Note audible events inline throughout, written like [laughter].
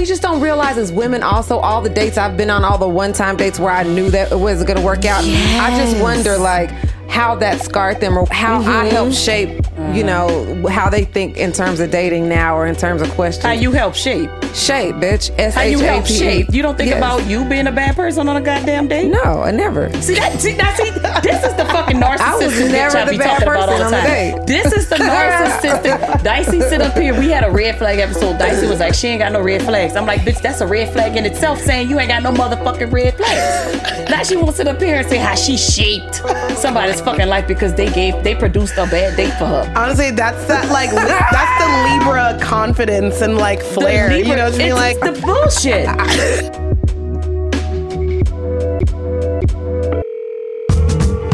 we just don't realize as women also all the dates I've been on, all the one time dates where I knew that it wasn't gonna work out. I just wonder like how that scarred them or how I helped mm-hmm. shape, you know, how they think in terms of dating now or in terms of questions. How you help shape? shape, bitch. S How you help P shape? You don't think Yes. about you being a bad person on a goddamn date? No, I never. See that? See, now, see, this is the fucking narcissistic [laughs] I was bitch never I the be bad talking about all person the on the date. This is the [laughs] narcissistic. Dicey sit up here. We had a red flag episode. Dicey was like, she ain't got no red flags. I'm like, bitch, that's a red flag in itself, saying you ain't got no motherfucking red flags. now she wants to sit up here and say how she shaped somebody's fucking life because they gave, they produced a bad date for her. Honestly, that's that like li- that's the Libra confidence and like flair. The you Libra- know, just being it's like, the bullshit. [laughs]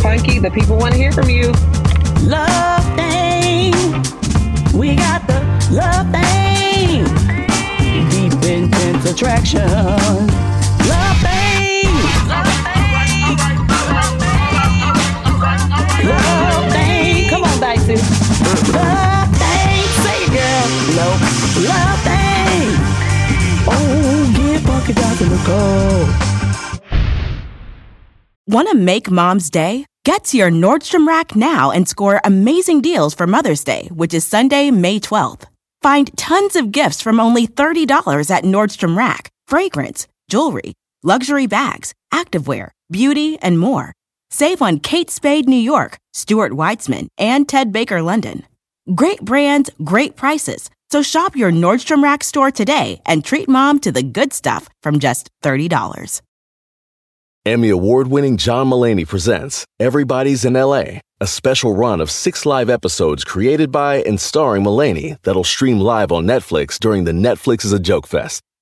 Punkie, the people want to hear from you. love thang. We got the love thang. Deep intense attraction. Love thang. Love thang. Come on, Dicey. Love thang. Say girl. Nope. Love thang. Give Punkie Dicey a. Want to make mom's day? Get to your Nordstrom Rack now and score amazing deals for Mother's Day, which is Sunday, May 12th. Find tons of gifts from only $30 at Nordstrom Rack fragrance, jewelry, luxury bags, activewear, beauty, and more. Save on Kate Spade New York, Stuart Weitzman, and Ted Baker London. Great brands, great prices. So shop your Nordstrom Rack store today and treat mom to the good stuff from just $30. Emmy award winning John Mulaney presents Everybody's in LA, a special run of six live episodes created by and starring Mulaney that'll stream live on Netflix during the Netflix is a Joke Fest.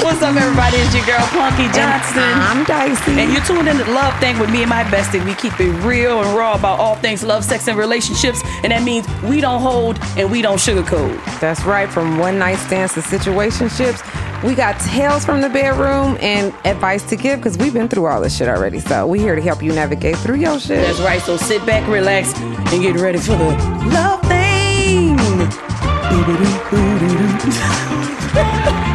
What's up, everybody? It's your girl, Punkie Johnson. I'm Dicey. And you're tuned in to Love Thang with me and my bestie. We keep it real and raw about all things love, sex, and relationships. And that means we don't hold and we don't sugarcoat. That's right. From one night stands to situationships, we got tales from the bedroom and advice to give because we've been through all this shit already. So we're here to help you navigate through your shit. That's right. So sit back, relax, and get ready for the Love Thang. [laughs]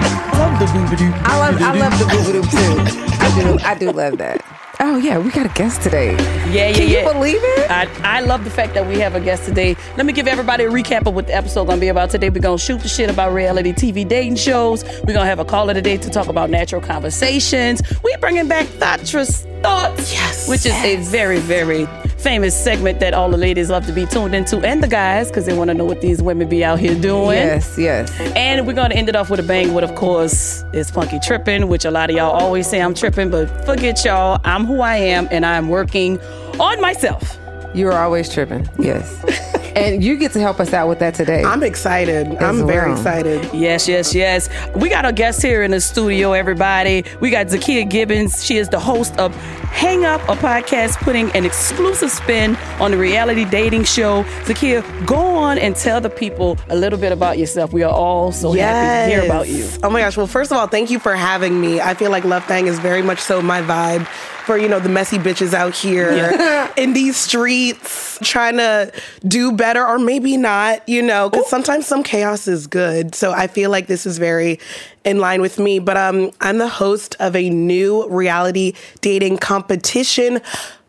I love, I love the boo doo too. I do, I do love that. Oh yeah, we got a guest today. Yeah, yeah, Can yeah. you believe it? I, I love the fact that we have a guest today. Let me give everybody a recap of what the episode gonna be about today. We're gonna shoot the shit about reality TV dating shows. We're gonna have a caller today to talk about natural conversations. We bringing back Thatcher's thoughts, Yes. which is a very very famous segment that all the ladies love to be tuned into, and the guys because they want to know what these women be out here doing. Yes, yes. And we're gonna end it off with a bang with, of course, is Punkie Tripping, which a lot of y'all always say I'm tripping, but forget y'all. I'm who I am, and I'm working on myself. You are always tripping. Yes. [laughs] and you get to help us out with that today. I'm excited. I'm very excited. Yes, yes, yes. We got a guest here in the studio, everybody. We got Zakiya Gibbons. She is the host of Hang Up, a podcast putting an exclusive spin on the reality dating show. Zakiya, go on and tell the people a little bit about yourself. We are all so happy to hear about you. Oh my gosh. Well, first of all, thank you for having me. I feel like Love Thang is very much so my vibe for, you know, the messy bitches out here [laughs] in these streets trying to do better or maybe not, you know, because sometimes some chaos is good. So I feel like this is very in line with me. But um, I'm the host of a new reality dating competition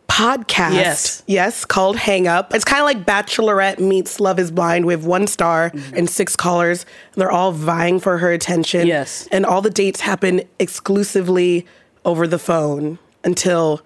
podcast. Yes. Yes, called Hang Up. It's kind of like Bachelorette meets Love is Blind with one star and six callers. They're all vying for her attention. Yes. And all the dates happen exclusively over the phone until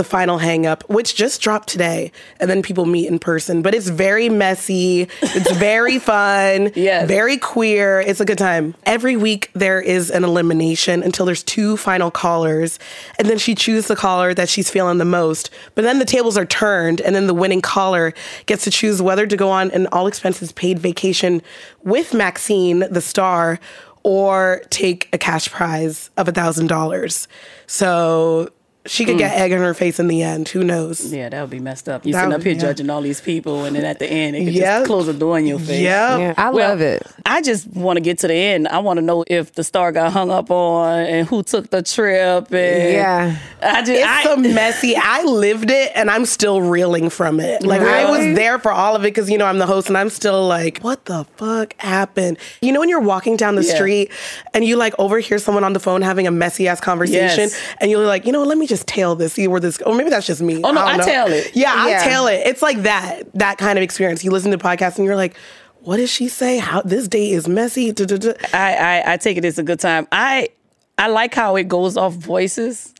the final hang up, which just dropped today. And then people meet in person. But it's very messy. It's very [laughs] fun. Yeah. Very queer. It's a good time. Every week there is an elimination until there's two final callers. And then she chooses the caller that she's feeling the most. But then the tables are turned, and then the winning caller gets to choose whether to go on an all expenses paid vacation with Maxine, the star, or take a cash prize of a $1,000. So she could mm. get egg in her face in the end. Who knows? Yeah, that would be messed up. You That sitting up here yeah. judging all these people, and then at the end, it could Yep. just close the door in your face. Yep. Yeah, I Well, love it. I just want to get to the end. I want to know if the star got hung up on and who took the trip. And Yeah. I just It's I, so messy. I lived it and I'm still reeling from it. Like I was there for all of it because you know I'm the host and I'm still like, what the fuck happened? You know when you're walking down the Yeah. street and you like overhear someone on the phone having a messy ass conversation Yes. and you're like, you know, let me just tail this, see where this. Or maybe that's just me. Oh, no, don't I know. tail it. Yeah, I Yeah. tail it. It's like that that kind of experience. You listen to podcasts and you're like. What did she say? How this day is messy. duh, duh, duh. I, I I take it as a good time. I I like how it goes off voices.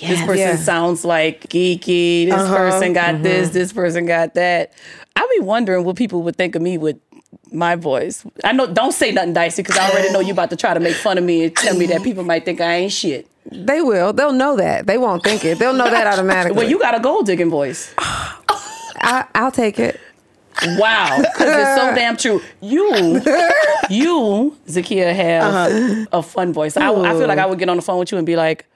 This person Yeah. sounds like geeky. This Uh-huh. person got Mm-hmm. this. This person got that. I be wondering what people would think of me with my voice. I know. Don't say nothing dicey because I already know you about to try to make fun of me and tell me that people might think I ain't shit. They will. They'll know that. They won't think it. They'll know that [laughs] automatically. Well, you got a gold digging voice. I, I'll take it. Wow, because it's so damn true. You, [laughs] you, Zakiya, have Uh-huh. a fun voice. I, I feel like I would get on the phone with you and be like,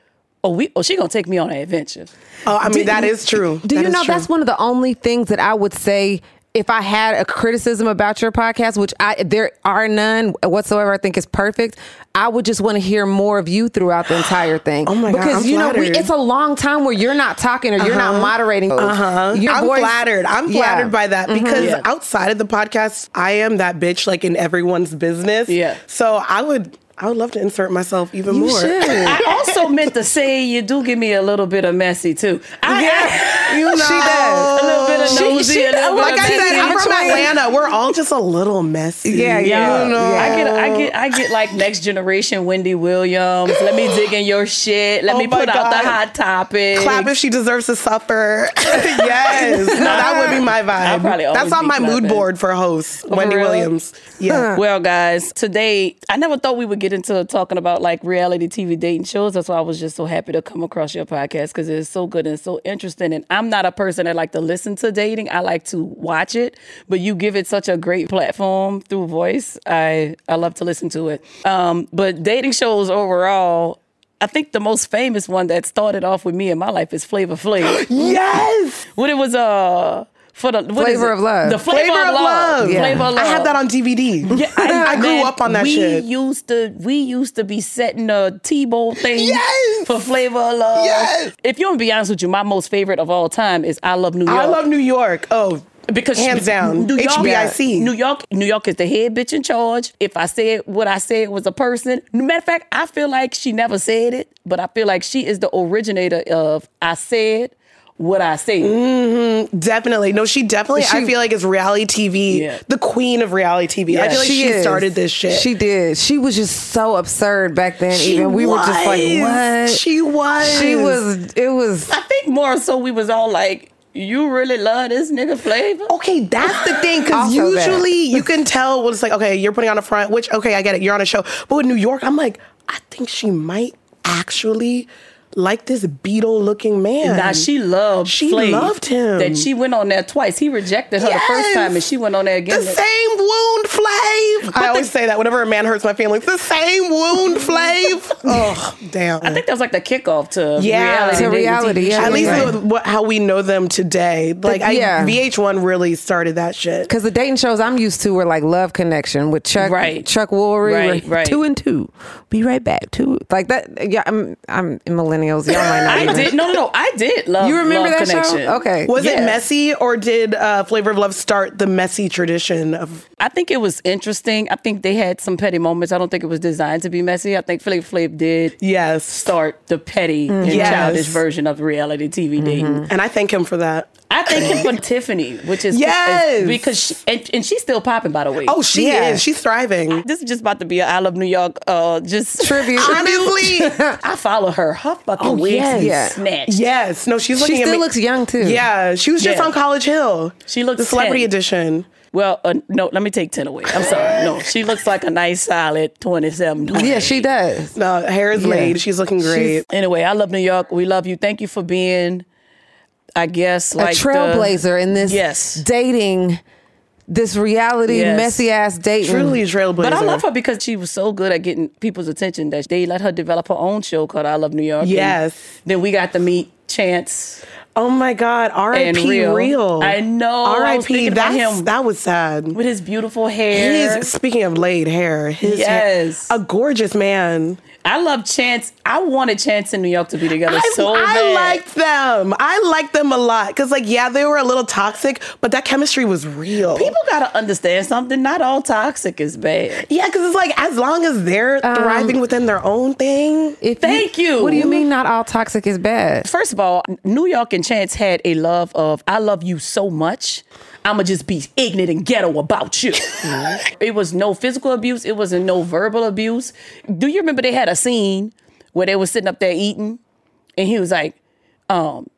"Oh, we, oh, she gonna take me on an adventure." Oh, I mean that is true. Do That you know true. that's one of the only things that I would say if I had a criticism about your podcast, which I there are none whatsoever, I think is perfect. I would just want to hear more of you throughout the entire [gasps] thing. Oh my God, because I'm you know we, flattered. it's a long time where you're not talking or you're not moderating. Uh huh. I'm flattered. I'm flattered by that because Yeah. outside of the podcast, I am that bitch like in everyone's business. Yeah. So I would I would love to insert myself even You more. should. [laughs] I also meant to say you do give me a little bit of messy too. I, Yeah, [laughs] you know. [laughs] She does. a little bit of She- nosy, she a little does. bit Like I said. I'm from. Atlanta. We're all just a little messy. Yeah, yeah. You know? I get, I get, I get like next generation Wendy Williams. Let me dig in your shit. Let Oh me my put out the hot topic. Clap if she deserves to suffer. yes. No, that would be my vibe. probably That's on be my mood board for hosts. Oh, Wendy real? Williams. Yeah. Well, guys, today I never thought we would get into talking about like reality TV dating shows. That's why I was just so happy to come across your podcast because it's so good and so interesting. And I'm not a person that like to listen to dating. I like to watch it, but you give it such a great platform through voice. I I love to listen to it. Um, but dating shows overall. I think the most famous one that started off with me in my life is Flavor Flav. [gasps] Yes. when it was uh for the what is Flavor it? of Love. The flavor, Flavor of love. Yeah. Flavor of love. I had that on DVD. [laughs] Yeah, I grew up on that we shit. used to we used to be setting a T-bowl thing Yes! for flavor of love. Yes! If you want to be honest with you, my most favorite of all time is I Love New York. I love New York. Oh, because hands down. New York, HBIC. New York, New York is the head bitch in charge. If I said what I said was a person, matter of fact, I feel like she never said it, but I feel like she is the originator of I said what I said. Mm-hmm. Definitely. No, she definitely, I feel like is reality TV, Yeah. the queen of reality TV. I feel like she, is. started this shit. She did. She was just so absurd back then. She even we were just like, what? She was. She was. It was. I think more so we was all like, you really love this nigga flavor? Okay, that's the thing. Because Also that. usually you can tell when it's like, okay, you're putting on a front, which, okay, I get it. You're on a show. But with New York, I'm like, I think she might actually like this beetle looking man. Now she loved She Flav. loved him. That she went on there twice. He rejected her the first time, and she went on there again. The same wound, Flav. I always say that whenever a man hurts my feelings. The same wound, Flav. [laughs] oh, damn. I think that was like the kickoff to Yeah. reality. To reality, yeah, shows. At least Right. what, how we know them today. Like I, yeah. VH1 really started that shit. Because the dating shows I'm used to were like Love Connection with Chuck, Right. Chuck Woolery, Right, right. two and two. Be right back. Two like that. Yeah, I'm I'm millennials. Y'all might not. I even. did. No, no, no. I did love. You remember Love that connection. show? Okay. Was it messy or did uh, Flavor of Love start the messy tradition of? I think it was interesting. I think they had some petty moments. I don't think it was designed to be messy. I think Flav Flav did Yes, start the petty and Yes. childish version of reality TV dating. and I thank him for that. I think him for Tiffany, which is Yes. because she, and, and she's still popping by the way. Oh, she Yeah. is. She's thriving. this is just about to be a I love New York. Uh, just [laughs] Tribute. Honestly, [laughs] I follow her. Her fucking Oh, wigs yes. Yeah. snatched. yes. No, she's looking. She still looks young too. Yeah, she was just Yeah. on College Hill. She looks the celebrity 10. edition. Well, uh, no, let me take 10 away. I'm sorry. No, she looks like a nice solid 27. Yeah, she does. No, hair is Yeah. laid. She's looking great. Anyway, I love New York. We love you. Thank you for being, I guess, like a trailblazer in this Yes. dating this reality Yes. messy ass dating. Truly trailblazer. But I love her because she was so good at getting people's attention that they let her develop her own show called I Love New York. And Yes. then we got to meet Chance Oh my God. R.I.P. Real. Real. I know. R.I.P. thinking about That's him that was sad. with his beautiful hair. His speaking of laid hair, his Yes. hair, a gorgeous man. I love Chance. I wanted Chance and New York to be together I, so I bad. liked them. I liked them a lot because, like, yeah, they were a little toxic, but that chemistry was real. People gotta understand something. Not all toxic is bad. yeah, because it's like as long as they're um, thriving within their own thing. If Thank you. What do you mean? Not all toxic is bad. First of all, New York and Chance had a love of I love you so much. I'ma just be ignorant and ghetto about you. it was no physical abuse. It wasn't no verbal abuse. Do you remember they had a scene where they were sitting up there eating, and he was like, um,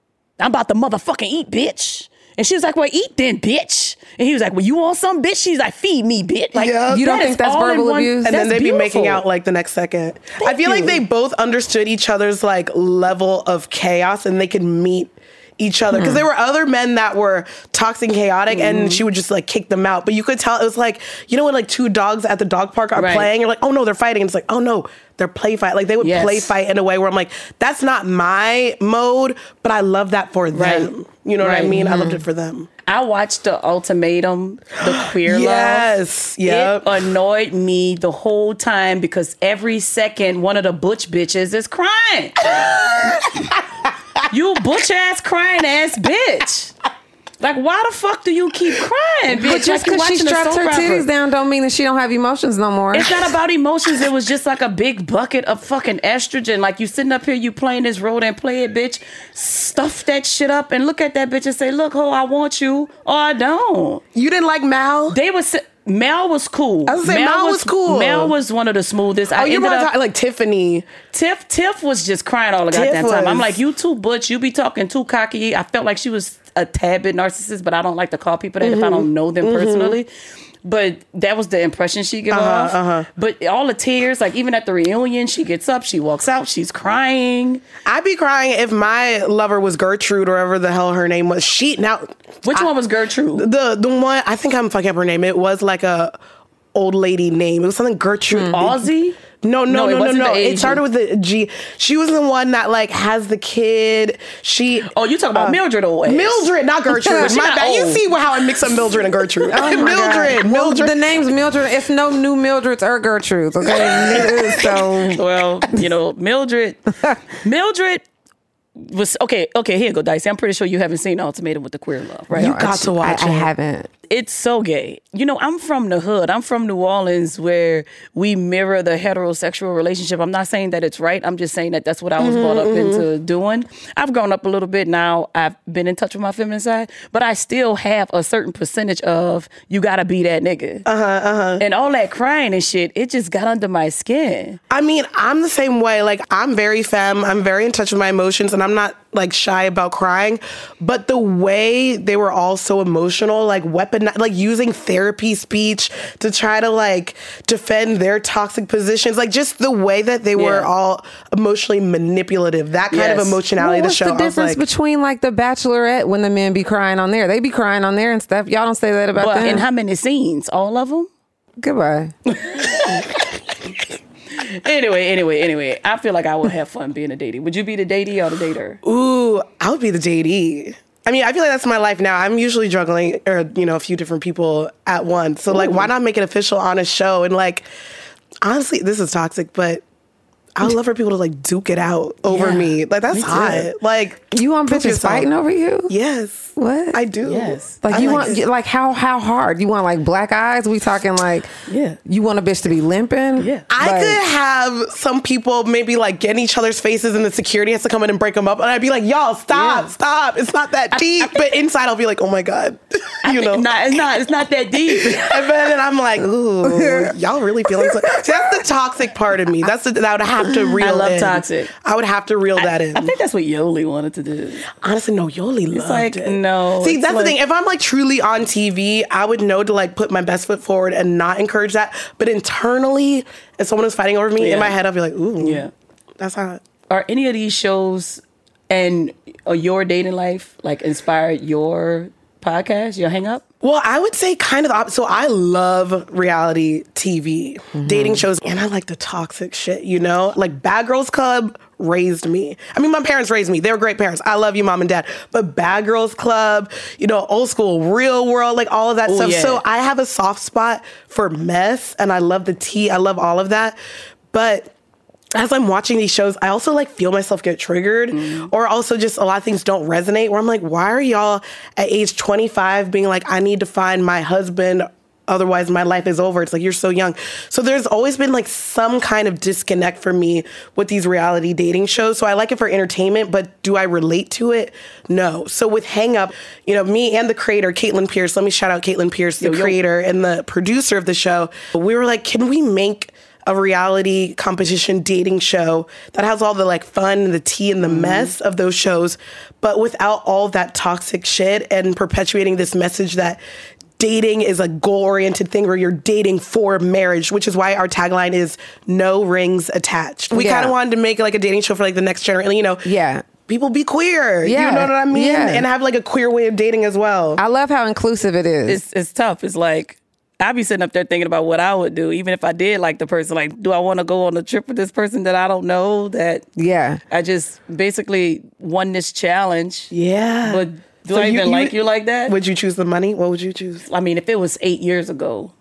"I'm about to motherfucking eat, bitch." And she was like, "Well, eat then, bitch." And he was like, "Well, you want some, bitch?" She's like, "Feed me, bitch." Like. You don't think that's verbal one- abuse? and then they'd be making out like the next second. I feel like they both understood each other's like level of chaos and they could meet each other because hmm. there were other men that were toxic and chaotic and hmm. she would just like kick them out but you could tell it was like you know when like two dogs at the dog park are Right. playing you're like oh no they're fighting and it's like oh no they're play fight like they would Yes. play fight in a way where i'm like that's not my mode but i love that for them Right. you know what i Right. mean i loved hmm. it for them I watched the ultimatum, the queer love. Yes, yep. It annoyed me the whole time because every second one of the butch bitches is crying. [laughs] [laughs] you butch ass crying ass bitch. Like why the fuck do you keep crying, bitch? But just like because she watching straps her titties down, don't mean that she don't have emotions no more. It's not about emotions. It was just like a big bucket of fucking estrogen. Like you sitting up here, you playing this role and play it, bitch. Stuff that shit up and look at that bitch and say, "Look, ho, I want you or I don't." you didn't like mal They was Mel was cool. I was say, Mel was cool. Mel was one of the smoothest. oh I you ended up, talking like tiffany Tiff. Tiff was just crying all the Tiff goddamn time. I'm like, you too butch. You be talking too cocky. I felt like she was a tad bit narcissist, but I don't like to call people that if I Mm-hmm. don't know them personally. But that was the impression she gave Uh-huh, off. But all the tears, like even at the reunion, she gets up, she walks out, she's crying. I'd be crying if my lover was Gertrude or whatever the hell her name was. She now Which one was Gertrude? the the one I think I'm fucking up her name. It was like a old lady name. It was something Gertrude. Aussie? No, no, No, no, no, no. It started with the G. She was the one that like has the kid. She Oh, you talking about uh, Mildred old ass. Mildred, not [laughs] Gertrude. My not bad. You see how I mix up Mildred and Gertrude. [laughs] Oh my God. Mildred, Well, Mildred. the [laughs] name's Mildred. It's no new Mildreds or Gertrudes. Okay, so Well, you know, Mildred, Mildred was okay. Okay, here you go, Dicey. I'm pretty sure you haven't seen Ultimatum with the Queer Love, right? You got to watch I, I haven't. It's so gay. You know, I'm from the hood. I'm from New Orleans where we mirror the heterosexual relationship. I'm not saying that it's right. I'm just saying that that's what I was brought up into doing. I've grown up a little bit now. I've been in touch with my feminine side, but I still have a certain percentage of you gotta be that nigga. Uh huh. Uh-huh. And all that crying and shit, it just got under my skin. I mean, I'm the same way. Like, I'm very femme. I'm very in touch with my emotions, and I'm not like shy about crying. But the way they were all so emotional, like weapon, like using therapy speech to try to like defend their toxic positions, like just the way that they were Yeah. all emotionally manipulative. That kind of emotionality. Well, to what's show. the difference like, between like the Bachelorette when the men be crying on there? They be crying on there and stuff. Y'all don't say that about But them. in how many scenes? All of them? Goodbye. [laughs] Anyway, anyway, anyway. I feel like I would have fun being a datey. Would you be the datey or the dater? Ooh, I would be the JD. I mean, I feel like that's my life now. I'm usually juggling, or you know, a few different people at once. So, like, why not make it official on a show? And like, honestly, this is toxic, but I would love for people to like duke it out over Yeah, me. Like, that's me hot. Like, You want prove bitches yourself. fighting over you? Yes. What? I do. Yes. Like I you like want it. like how how hard? You want like black eyes? We talking like Yeah. You want a bitch to be limping? Yeah. I Like, could have some people maybe like get in each other's faces and the security has to come in and break them up. And I'd be like, y'all, stop, Yeah. stop. It's not that deep. but inside I'll be like, oh my God. [laughs] you know? Nah, it's not. It's not that deep. [laughs] And then I'm like, ooh, y'all really feeling so. That's the toxic part of me. That's the, that would have to reel I love in. toxic. I would have to reel that in. I think that's what Yoli wanted to do. Honestly, no, Yoli loved like, it. No, See, that's the thing. If I'm like truly on TV, I would know to like put my best foot forward and not encourage that. But internally, if someone is fighting over me Yeah. in my head, I'll be like, ooh, Yeah. that's hot. Are any of these shows and uh, your dating life like inspired your podcast, your hang up? Well, I would say kind of the opposite. So I love reality TV, Mm-hmm. dating shows, and I like the toxic shit, you know? Like Bad Girls Club raised me. I mean, my parents raised me. They were great parents. I love you, mom and dad. But Bad Girls Club, you know, old school, real world, like all of that Ooh, stuff. yeah. So I have a soft spot for mess and I love the tea. I love all of that. But as I'm watching these shows, I also like feel myself get triggered, mm-hmm. or also just a lot of things don't resonate. Where I'm like, why are y'all at age 25 being like, I need to find my husband, otherwise my life is over? It's like you're so young. So there's always been like some kind of disconnect for me with these reality dating shows. So I like it for entertainment, but do I relate to it? No. So with Hang Up, you know, me and the creator, Caitlin Pierce. Let me shout out Caitlin Pierce, the Yo, yo. creator and the producer of the show. We were like, can we make a reality competition dating show that has all the like fun and the tea and the mm-hmm. mess of those shows, but without all that toxic shit and perpetuating this message that dating is a goal oriented thing where you're dating for marriage, which is why our tagline is no rings attached. We Yeah. kind of wanted to make like a dating show for like the next generation, you know. Yeah. People be queer. Yeah. You know what I mean? Yeah. And have like a queer way of dating as well. I love how inclusive it is. It's it's tough. It's like I be sitting up there thinking about what I would do, even if I did like the person. Like, do I want to go on a trip with this person that I don't know? That yeah. I just basically won this challenge. yeah. But do So I even like you like that? Would you choose the money? What would you choose? I mean, if it was eight years ago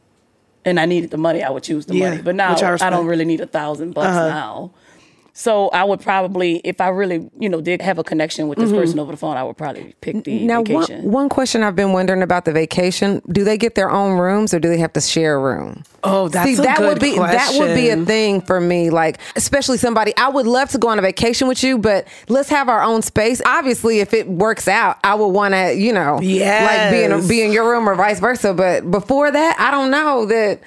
and I needed the money, I would choose the Yeah, money. But now I I. Uh-huh. don't really need a thousand bucks now. So I would probably, if I really, you know, did have a connection with this Mm-hmm. person over the phone, I would probably pick the Now, one, vacation. one question I've been wondering about the vacation: Do they get their own rooms, or do they have to share a room? Oh, that's See, a that good would be that would be a thing for me. Like, especially somebody I would love to go on a vacation with you, but let's have our own space. Obviously, if it works out, I would want to, you know, like be in Yes. be in your room or vice versa. But before that, I don't know that.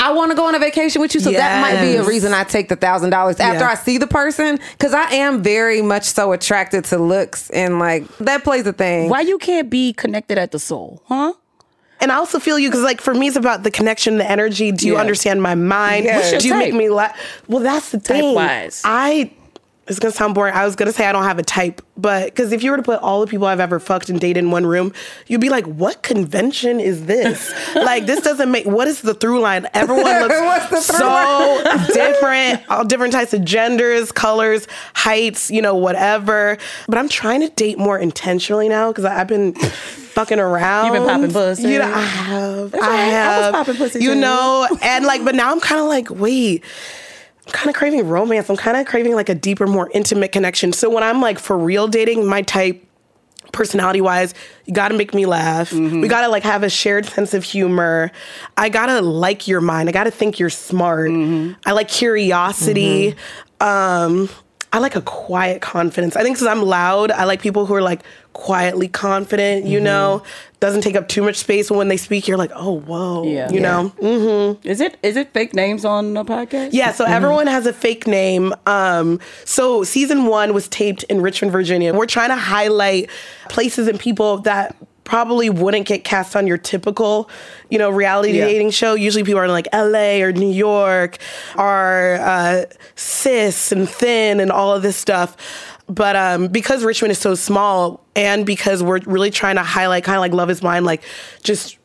I want to go on a vacation with you, so that might be a reason I take the thousand dollars after Yeah. I see the person, because I am very much so attracted to looks and like that plays a thing. Why you can't be connected at the soul, huh? And I also feel you because, like, for me, it's about the connection, the energy. Do you Yeah. understand my mind? Yeah. What's your Do you make me laugh? Well, that's the thing. Type-wise. I. It's gonna sound boring. I was gonna say I don't have a type, but because if you were to put all the people I've ever fucked and dated in one room, you'd be like, "What convention is this? [laughs] like, this doesn't make. What is the through line? Everyone looks [laughs] so [laughs] different. All different types of genders, colors, heights, you know, whatever. But I'm trying to date more intentionally now because I've been fucking around. You've been popping pussy. You know, I have. That's I right. I was have. popping pussy You too. know, and like, but now I'm kind of like, wait. I'm kind of craving romance. I'm kind of craving like a deeper, more intimate connection. So when I'm like for real dating, my type, personality wise, you got to make me laugh. Mm-hmm. We got to like have a shared sense of humor. I got to like your mind. I got to think you're smart. Mm-hmm. I like curiosity. Um, I like a quiet confidence. I think because I'm loud, I like people who are like quietly confident, you Mm-hmm. know, doesn't take up too much space. When they speak, you're like, oh, whoa, Yeah. you Yeah. know? Mm-hmm. Is it is it fake names on the podcast? Yeah, so everyone has a fake name. Um, so season one was taped in Richmond, Virginia. We're trying to highlight places and people that probably wouldn't get cast on your typical, you know, reality Yeah. dating show. Usually people are in like LA or New York, are uh, cis and thin and all of this stuff. But um, because Richmond is so small, and because we're really trying to highlight kind of like Love Is Mine, like just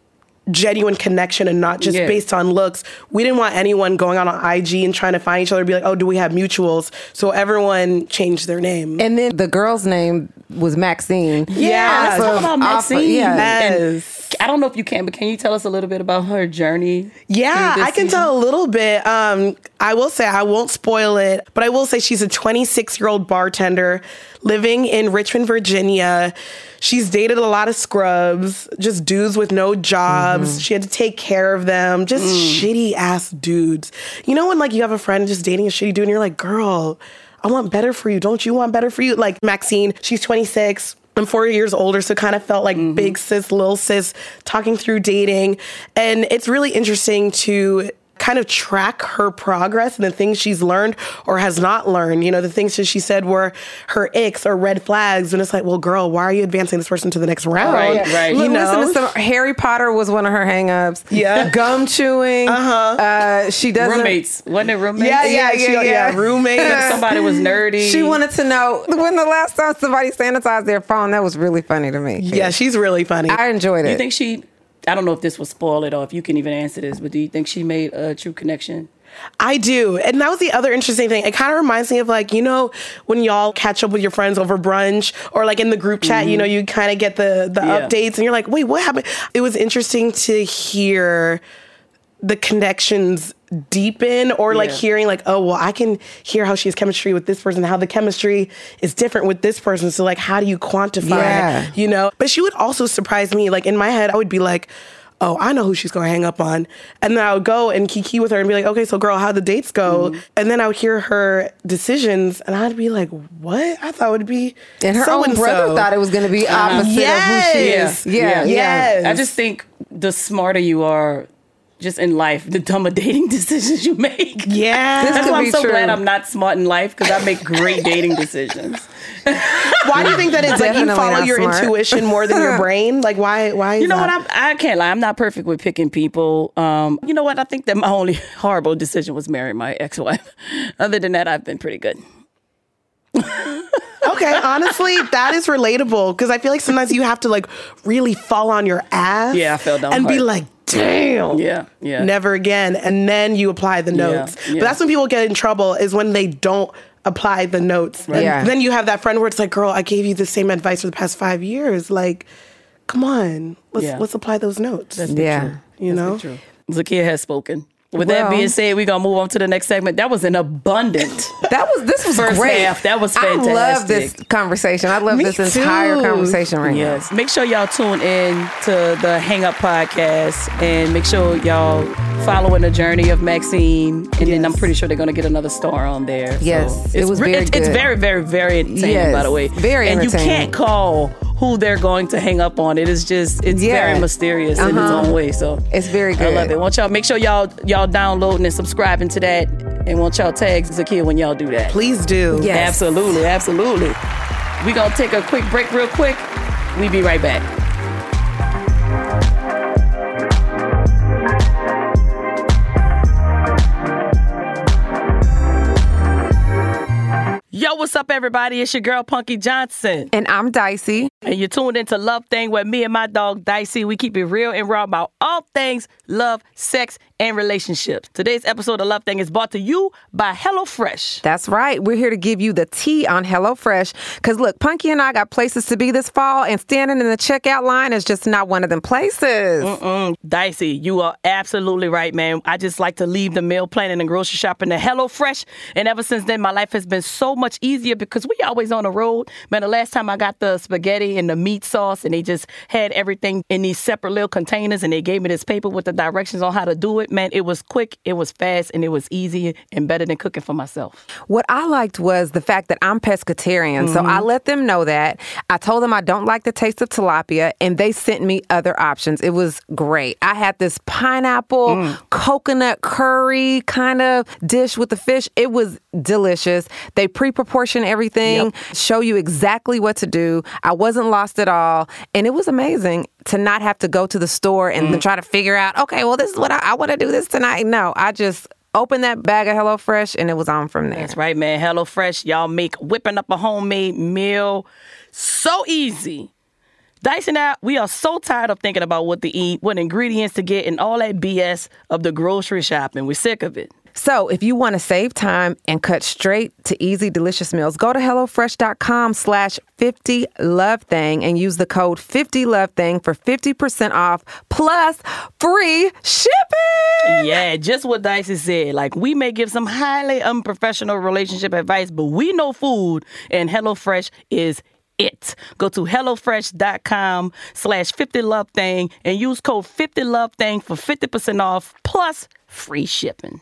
genuine connection and not just Yeah. based on looks. We didn't want anyone going on an IG and trying to find each other, be like, oh, do we have mutuals? So everyone changed their name. And then the girl's name was Maxine. Yeah, let's talk about off of- Maxine. yeah. Yes. I don't know if you can, but can you tell us a little bit about her journey? Yeah, I can season? tell a little bit. Um, I will say I won't spoil it, but I will say she's a 26 year old bartender living in Richmond, Virginia. She's dated a lot of scrubs, just dudes with no jobs. Mm-hmm. She had to take care of them, just Mm. shitty ass dudes. You know when like you have a friend just dating a shitty dude and you're like, girl, I want better for you. Don't you want better for you? Like Maxine, she's 26. I'm four years older, so kind of felt like Mm-hmm. big sis, little sis, talking through dating. And it's really interesting to kind of track her progress and the things she's learned or has not learned. You know, the things that she said were her icks or red flags. And it's like, well, girl, why are you advancing this person to the next round? Right, right. You Look, know? listen to some Harry Potter was one of her hangups. Yeah. Gum chewing. Uh-huh. she doesn't Roommates. Wasn't it roommates? yeah, yeah, Yeah, she- yeah, yeah. Roommate. [laughs] Somebody was nerdy. She wanted to know when the last time somebody sanitized their phone. That was really funny to me. yeah, she's really funny. I enjoyed it. you think she? I don't know if this will spoil it or if you can even answer this, but do you think she made a true connection? I do. And that was the other interesting thing. It kind of reminds me of like, you know, when y'all catch up with your friends over brunch or like in the group chat, you mm-hmm. know, you kind of get the the Yeah. updates and you're like, "Wait, what happened?" It was interesting to hear the connections deepen or like Yeah. hearing like, "Oh, well, I can hear how she has chemistry with this person, how the chemistry is different with this person." So like, how do you quantify, Yeah. you know? But she would also surprise me. Like in my head, I would be like, oh, I know who she's gonna hang up on. And then I would go and kiki with her and be like, okay, so girl, how the dates go? Mm-hmm. And then I would hear her decisions and I'd be like, what? I thought it would be and her so own brother thought it was going to be opposite Yes. of who she is. Yeah, yeah. Yes. I just think the smarter you are, just in life, the dumber [laughs] dating [laughs] decisions you make. Yeah. [laughs] This That's why I'm so true. glad I'm not smart in life because I make great dating decisions. why do you think that it's like you follow your smart. intuition more than your brain? Like why why is You know that? what? I'm, I can't lie. I'm not perfect with picking people. Um, you know what? I think that my only horrible decision was marrying my ex-wife. Other than that, I've been pretty good. Okay, honestly, that is relatable because I feel like sometimes you have to like really fall on your ass. Yeah, I fell down and be like, damn. Yeah, yeah. Never again. And then you apply the notes. yeah. But that's when people get in trouble is when they don't apply the notes. And Yeah. then you have that friend where it's like, girl, I gave you the same advice for the past five years. Like, come on, let's Yeah. let's apply those notes. That's Yeah. you know? True. Zakiya has spoken. With that being said, we're gonna move on to the next segment. That was an abundant. That was this was First great. half, that was fantastic. I love this conversation. I love Me this entire conversation right Yes. Make sure y'all tune in to the Hang Up podcast and make sure y'all following the journey of Maxine. And then I'm pretty sure they're going to get another star on there. So Yes, it it's was re- very it's, it's very, very, very entertaining, Yes, by the way. very And you can't call who they're going to hang up on. It is just, it's Yeah. very mysterious in its Uh-huh. own way. So It's very good. I love it. Want y'all make sure y'all y'all downloading and subscribing to that, and want y'all tag Zakiya when y'all do that. Please do. Yes. Absolutely, absolutely. We gonna take a quick break real quick. We be right back. Yo, what's up, everybody? It's your girl Punkie Johnson, And I'm Dicey. and you're tuned into Love Thang with me and my dog Dicey. We keep it real and raw about all things love, sex, and relationships. Today's episode of Love Thang is brought to you by HelloFresh. That's right. We're here to give you the tea on HelloFresh. Because look, Punkie and I got places to be this fall, and standing in the checkout line is just not one of them places. Mm, Dicey, you are absolutely right, man. I just like to leave the meal planning and grocery shopping to HelloFresh. And ever since then, my life has been so much easier because we always on the road. Man, the last time I got the spaghetti and the meat sauce, and they just had everything in these separate little containers, and they gave me this paper with the directions on how to do it. Man, it was quick, it was fast, and it was easy and better than cooking for myself. What I liked was the fact that I'm pescatarian. So Mm-hmm. I let them know that. I told them I don't like the taste of tilapia, and they sent me other options. It was great. I had this pineapple, Mm. coconut curry kind of dish with the fish. It was delicious. They pre proportion everything, show you exactly what to do. I wasn't lost at all. And it was amazing to not have to go to the store and Mm. try to figure out, okay, well, this is what I, I want to do this tonight. No, I just opened that bag of HelloFresh and it was on from there. That's right, man. HelloFresh, y'all make whipping up a homemade meal so easy. Dice and I, we are so tired of thinking about what to eat, what ingredients to get, and all that BS of the grocery shopping. We're sick of it. So if you want to save time and cut straight to easy, delicious meals, go to HelloFresh.com slash 50 love thang and use the code 50 love thang for 50% off plus free shipping. Yeah, just what Dicey said. Like, we may give some highly unprofessional relationship advice, but we know food, and HelloFresh is it. Go to HelloFresh.com slash 50 love thang and use code 50 love thang for 50% off plus free shipping.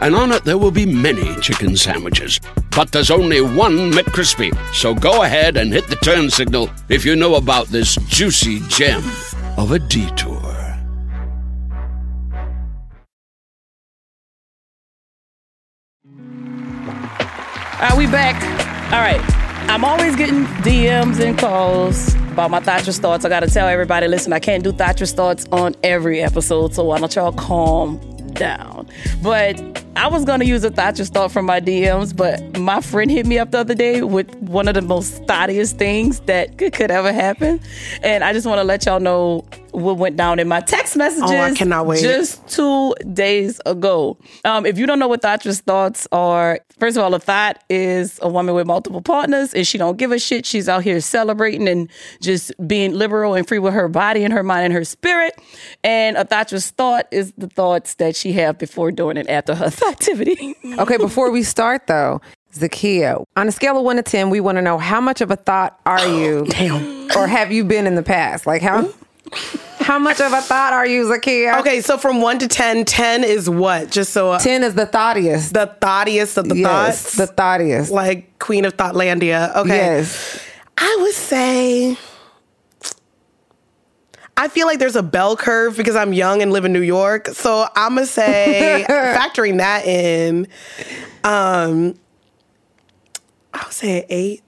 and on it there will be many chicken sandwiches. But there's only one McCrispy. So go ahead and hit the turn signal if you know about this juicy gem of a detour. Are we back? All right. I'm always getting DMs and calls about my Thatcher's thoughts. I got to tell everybody, listen, I can't do Thatcher's thoughts on every episode, so why don't y'all calm down? But I was to use a Thatcher's thought from my DMs, but my friend hit me up the other day with one of the most thoughtiest things that could, could ever happen. And I just want to let y'all know what went down in my text messages. Oh, I cannot wait. Just two days ago. Um, if you don't know what Thatcher's thoughts are, first of all, a thought is a woman with multiple partners and she don't give a shit. She's out here celebrating and just being liberal and free with her body and her mind and her spirit. And a Thatcher's thought is the thoughts that she have before, during, and after her [laughs] activity. Okay, before we start though, Zakiya, on a scale of one to 10, we want to know how much of a thought are [gasps] you? Damn. Or have you been in the past? Like how how much of a thought are you, Zakiya? Okay, so from one to 10, 10 is what? Just so uh, 10 is the thoughtiest. the thoughtiest of the yes, thoughts? the thoughtiest. like Queen of Thoughtlandia. Okay. Yes. I would say I feel like there's a bell curve because I'm young and live in New York. So I'm gonna say [laughs] factoring that in, um I would say an eight.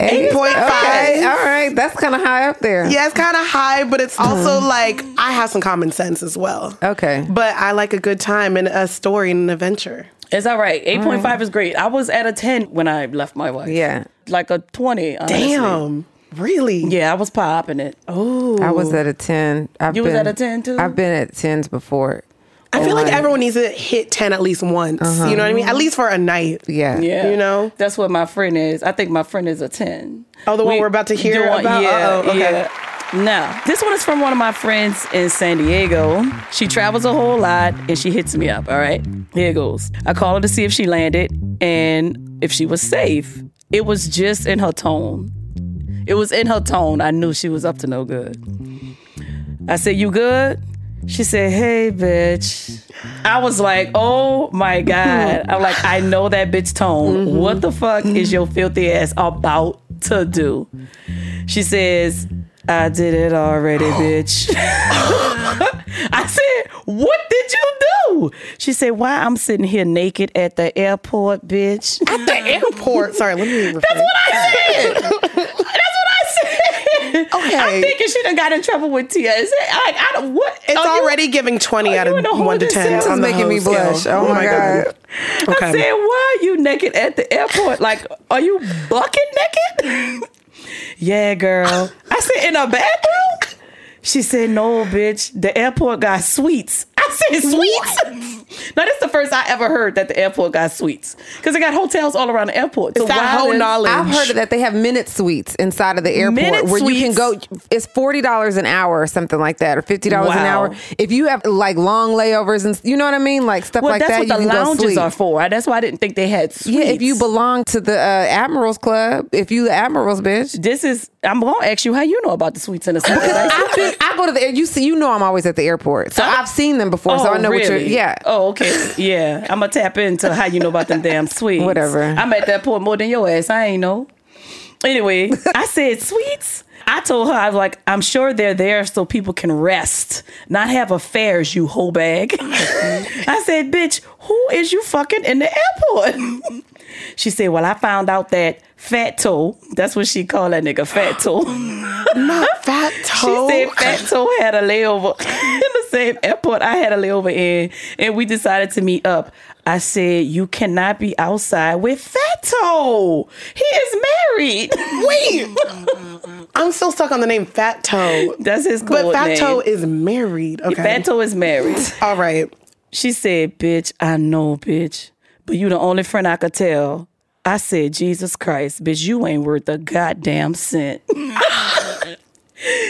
Eight 8.5. Okay, all right. That's kind of high up there. Yeah, it's kind of high, but it's mm-hmm. also like I have some common sense as well. Okay. But I like a good time and a story and an adventure. It's all right. 8.5 mm-hmm. is great. I was at a 10 when I left my wife. Yeah. Like a 20. honestly. Damn. Really? Yeah, I was popping it. Oh. I was at a 10. I've You was at a 10 too? I've been at 10s before. I feel like Right. everyone needs to hit 10 at least once. You uh-huh. know what I mean? At least for a night. Yeah. Yeah. You know? That's what my friend is. I think my friend is a 10. Oh, the one we're about to hear one- about? Yeah. Uh-oh, okay. yeah. Now, this one is from one of my friends in San Diego. She travels a whole lot and she hits me up. All right. Here it goes. I call her to see if she landed and if she was safe. It was just in her tone. It was in her tone. I knew she was up to no good. I said, You good? She said, Hey, bitch. I was like, Oh my God. [laughs] I'm like, I know that bitch tone. Mm-hmm. What the fuck is your filthy ass about to do? She says, I did it already, oh. bitch. [laughs] I said, What did you do? She said, Why I'm sitting here naked at the airport, bitch. At the airport. Sorry, let me rephrase. That's what I said. [laughs] That's what I said. Okay. I'm thinking she done got in trouble with TSA. Like, I don't, what? It's are you- already giving 20 out of 1 to 10. cell? on This is making me whole scale. blush. Oh, oh my God. Okay. I said, why are you naked at the airport? Like, are you bucket naked? [laughs] yeah, girl. I said, in a bathroom? She said, no, bitch. The airport got sweets. I said, sweets? [laughs] Now this is the first I ever heard that the airport got suites because they got hotels all around the airport. It's that whole knowledge. I've heard that they have minute suites inside of the airport Minute where you can go. It's forty dollars an hour or something like that, or fifty dollars an hour. If you have like long layovers and you know what I mean, like stuff Well, like that's that, what you the lounges are for. That's why I didn't think they had suites. Yeah, if you belong to the uh, Admirals Club, if you the Admirals bitch. this is. I'm gonna ask you how you know about the suites and the. I've been, I go to the air. You see, you know, I'm always at the airport, so I've seen them before, so Oh, I know what you're. Yeah. Oh, okay. Yeah. I'm gonna tap into how you know about them damn [laughs] sweets. Whatever. I'm at that point more than your ass. I ain't know. Anyway, I said sweets. I told her I was like, I'm sure they're there so people can rest, not have affairs. You whole bag. [laughs] I said, bitch, who is you fucking in the airport? [laughs] she said, well, I found out that Fat Toe. That's what she called that nigga, Fat Toe. [gasps] Not fat toe. [laughs] She said Fat Toe had a layover [laughs] in the same airport I had a layover in, and we decided to meet up. I said, You cannot be outside with Fat Toe. He is married. [laughs] Wait, I'm still stuck on the name Fat Toe. That's his But code Fat name. Toe is married. Okay. Fat Toe is married. All right. She said, Bitch, I know, bitch, but you the only friend I could tell. I said, Jesus Christ, bitch, you ain't worth a goddamn cent.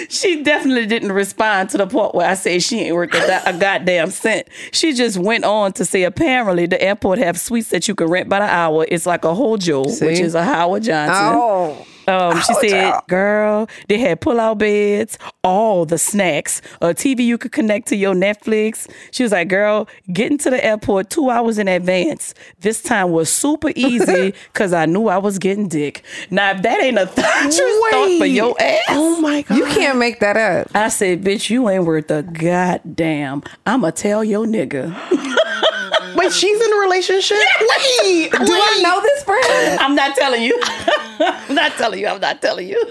she definitely didn't respond to the part where I said she ain't worth a, a goddamn cent. She just went on to say, apparently the airport have suites that you can rent by the hour. It's like a whole Hojo, which is a Howard Johnson. Oh. Um, she said, "Girl, they had pull-out beds, all the snacks, a TV you could connect to your Netflix." She was like, "Girl, getting to the airport two hours in advance. This time was super easy [laughs] because I knew I was getting dick. Now, if that ain't a thought for your ass, Oh my god. You can't make that up. I said, bitch, you ain't worth a goddamn. I'ma tell your nigga. [laughs] Wait, she's in a relationship? Wait. [laughs] Do I know this friend? I'm not telling you. I'm not telling you. I'm not telling you.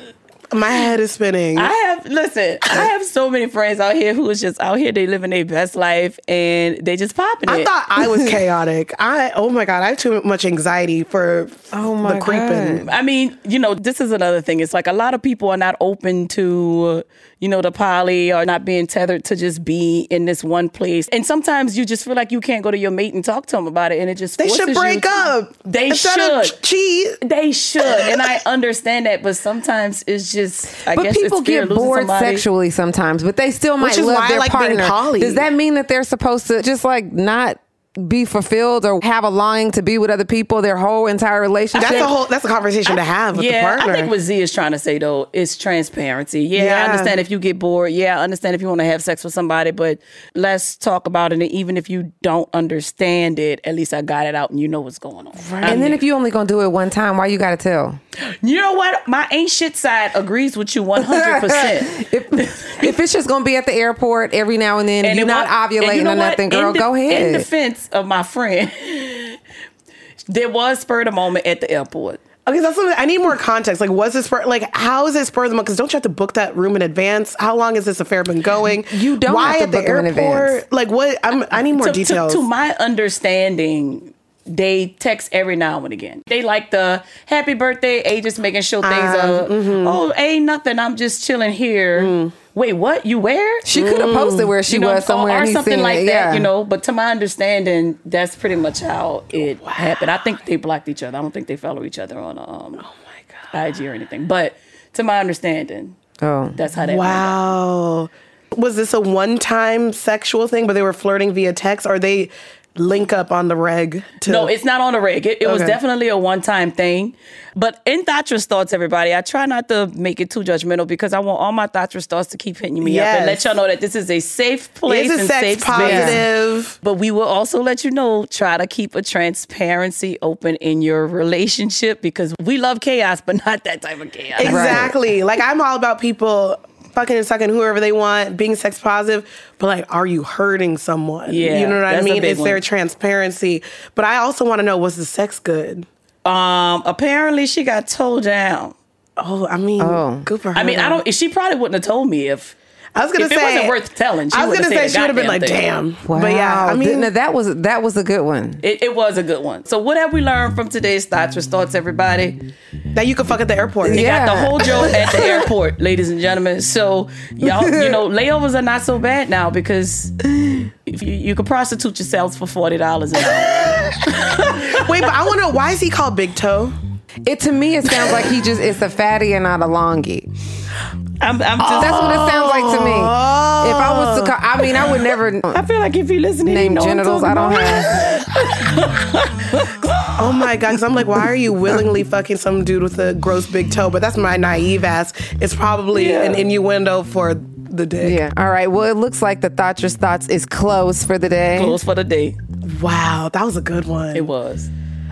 My head is spinning. I have listen. I have so many friends out here who is just out here. They living their best life and they just popping I it. thought I was chaotic. I oh my god, I have too much anxiety for Oh my the creeping. God. I mean, you know, this is another thing. It's like a lot of people are not open to, you know, the poly or not being tethered to just be in this one place. And sometimes you just feel like you can't go to your mate and talk to them about it, and it just They should forces you break to- up. They Instead should. cheat. They should, and I [laughs] understand that, but sometimes it's just. I But guess people it's get bored somebody. sexually sometimes, but they still might is love why I their like being partner. poly. Does that mean that they're supposed to just like not be fulfilled or have a longing to be with other people their whole entire relationship? That's a whole that's a conversation to have with yeah, the partner. I think what Z is trying to say though is transparency. Yeah, Yeah. I understand if you get bored. Yeah, I understand if you want to have sex with somebody, but let's talk about it. And even if you don't understand it, at least I got it out and you know what's going on. and then if you only gonna do it one time, why you gotta tell? You know what, my ain't shit side agrees with you one hundred [laughs] percent. If, if it's just gonna be at the airport every now and then, and you're not wa- and ovulating you know or what? nothing, girl, In de- go In defense of my friend, [laughs] there was spurred a moment at the airport. Okay, that's what I need more context. Like, was this for like how is it spur of the moment? Because don't you have to book that room in advance? How long has this affair been going? You don't Why have to at the book in airport? advance. Like, what? I'm, I need more to, to- details. To, my understanding, they text every now and again. They like the happy birthday, A just making sure things ah, are, mm-hmm. oh, ain't nothing. I'm just chilling here. Mm. Wait, what? You where? she could have mm. posted where she You know, was somewhere or, or and something like it. that, yeah. you know. But to my understanding, that's pretty much how it happened. I think they blocked each other. I don't think they follow each other on um, oh my god, IG or anything. But to my understanding, Oh. that's how that wow. Was this a one-time sexual thing, but they were flirting via text, or they link up on the reg? To, No, it's not on the reg. It, it was definitely a one time thing. But in Thatcher's thoughts, everybody, I try not to make it too judgmental because I want all my Thatcher's thoughts to keep hitting me up and let y'all know that this is a safe place It's a and sex safe space. positive. But we will also let you know, try to keep a transparency open in your relationship because we love chaos, but not that type of chaos. Exactly. Like I'm all about people fucking and sucking whoever they want, being sex positive, but like, are you hurting someone? Yeah, you know what I that's a mean? big Is there transparency? But I also want to know, was the sex good? Um, apparently she got told down. Oh, I mean, Oh. good for her. I mean, I don't. She probably wouldn't have told me if. I was gonna if say it wasn't worth telling, she I was gonna say she would have been like, thing. "Damn." Wow. But yeah, I mean, Th- that was that was a good one. It, it was a good one. So what have we learned from today's thoughts or thoughts, everybody? that you could fuck at the airport. You Yeah. got the whole Joe at the [laughs] airport, ladies and gentlemen. So y'all, you know, [laughs] layovers are not so bad now because if you, you could prostitute yourselves for forty dollars an hour. [laughs] Wait, but I want to why is he called Big Toe? It to me, it sounds like he just it's a fatty and not a longie. I'm, I'm just. That's what it sounds like to me. If I was to, call, I mean, I would never I feel like if you listen to name genitals. I don't have. [laughs] Oh my god! Because I'm like, why are you willingly fucking some dude with a gross big toe? But that's my naive ass. It's probably Yeah. an innuendo for the day. Yeah. All right. Well, it looks like the Thatcher's thoughts is closed for the day. Closed for the day. Wow, that was a good one. It was.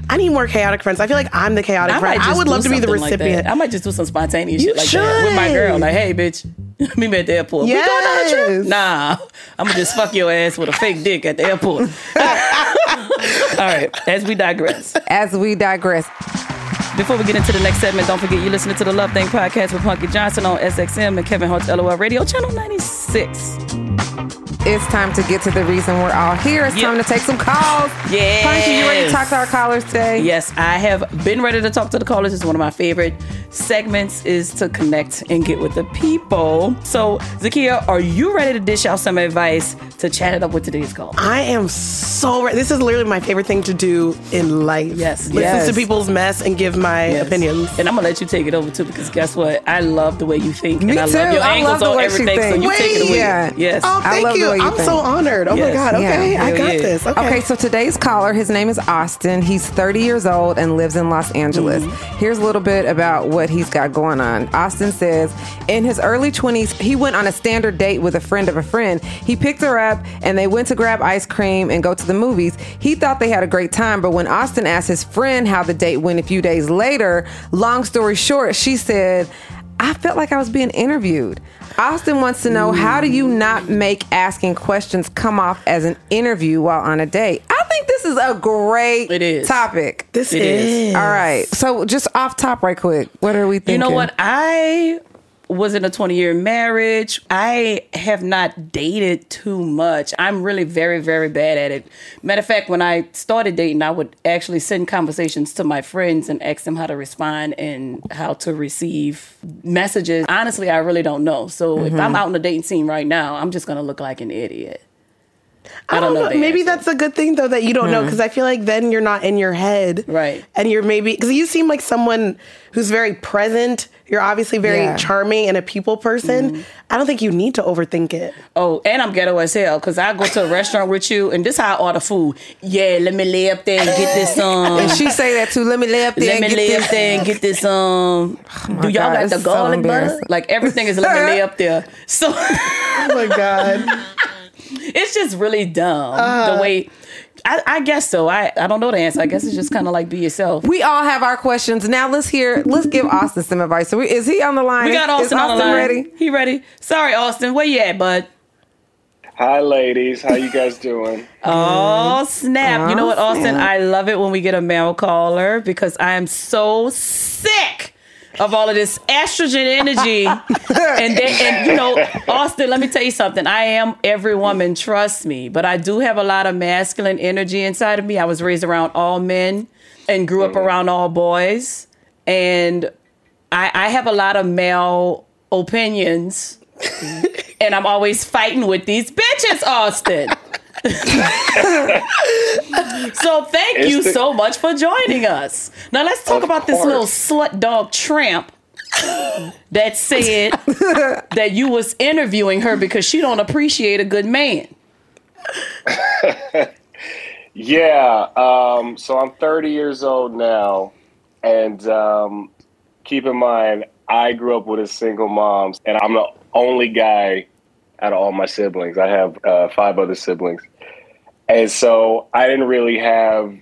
I need more chaotic friends. I feel like I'm the chaotic I friend. I would love to be the something like recipient. I might just do some spontaneous You shit like that with my girl. Like, hey, bitch, [laughs] meet me at the airport. We going on a trip? Nah, I'm gonna just fuck your ass with a fake dick at the airport. [laughs] All right, as we digress. As we digress, Before we get into the next segment, don't forget you're listening to the Love Thang podcast with Punkie Johnson on SXM and Kevin Hart's LOL Radio, channel 96. It's time to get to the reason we're all here. It's Yeah. time to take some calls. Yes. Punkie, you ready to talk to our callers today? Yes, I have been ready to talk to the callers. It's one of my favorite segments is to connect and get with the people. So, Zakiya, are you ready to dish out some advice to chat it up with today's call? I am so ready. This is literally my favorite thing to do in life. Yes. listen Yes. to people's mess and give my Yes. opinions. And I'm gonna let you take it over too because guess what? I love the way you think. Me and I too. love your I angles love the on way she everything. So thinks. you take it away. Yeah. Yes. Oh, I thank love you. You I'm think. so honored. Oh Yes. my god. Yeah. Okay, I Hell got yeah. this. Okay. Okay, so today's caller, his name is Austin. He's 30 years old and lives in Los Angeles. Mm-hmm. Here's a little bit about what he's got going on. Austin says, in his early 20s, he went on a standard date with a friend of a friend. He picked her up and they went to grab ice cream and go to the movies. He thought they had a great time, but when Austin asked his friend how the date went a few days later, long story short, she said, I felt like I was being interviewed. Austin wants to know how do you not make asking questions come off as an interview while on a date? I think this is a great It is. topic. this It is. is. All right. So just off top right quick. What are we thinking? You know what? I was in a 20 year marriage. I have not dated too much. I'm really very, very bad at it. Matter of fact, when I started dating, I would actually send conversations to my friends and ask them how to respond and how to receive messages. Honestly, I really don't know. So if I'm mm-hmm. out in the dating scene right now, I'm just going to look like an idiot. I don't know. the Maybe answer. that's a good thing though that you don't know because I feel like then you're not in your head, Right. And you're maybe because you seem like someone who's very present. You're obviously very Yeah. charming and a people person. Mm-hmm. I don't think you need to overthink it. Oh, and I'm ghetto as hell because I go to a [laughs] restaurant with you and this how I order food. Yeah, let me lay up there and get this [laughs] um. And she say that too. Let me lay up there Let and me get lay this. up there and get this um. [laughs] do y'all got it's the so garlic butter? Like everything is let me lay up there. So Oh my god. It's just really dumb Uh. the way. I, I guess so. I, I don't know the answer. I guess it's just kind of like be yourself. We all have our questions. Now let's hear. Let's give Austin some advice. So we, is he on the line? We got Is- Austin on the line. ready? He ready? Sorry, Austin. Where you at, bud? Hi, ladies. How you guys doing? [laughs] Oh snap! you know what, Oh, Austin? snap. I love it when we get a male caller because I am so sick of all of this estrogen energy. [laughs] and they, and you know, Austin, let me tell you something. I am every woman, trust me, but I do have a lot of masculine energy inside of me. I was raised around all men and grew up mm. around all boys, and I, I have a lot of male opinions. [laughs] and I'm always fighting with these bitches, Austin. [laughs] so thank It's you the- so much for joining us. Now let's talk Of about this little slut dog tramp that said that you was interviewing her because she don't appreciate a good man. [laughs] Yeah. Um, so I'm 30 years old now, and um, keep in mind, I grew up with a single mom, and I'm the only guy out of all my siblings. I have uh, five other siblings, and so I didn't really have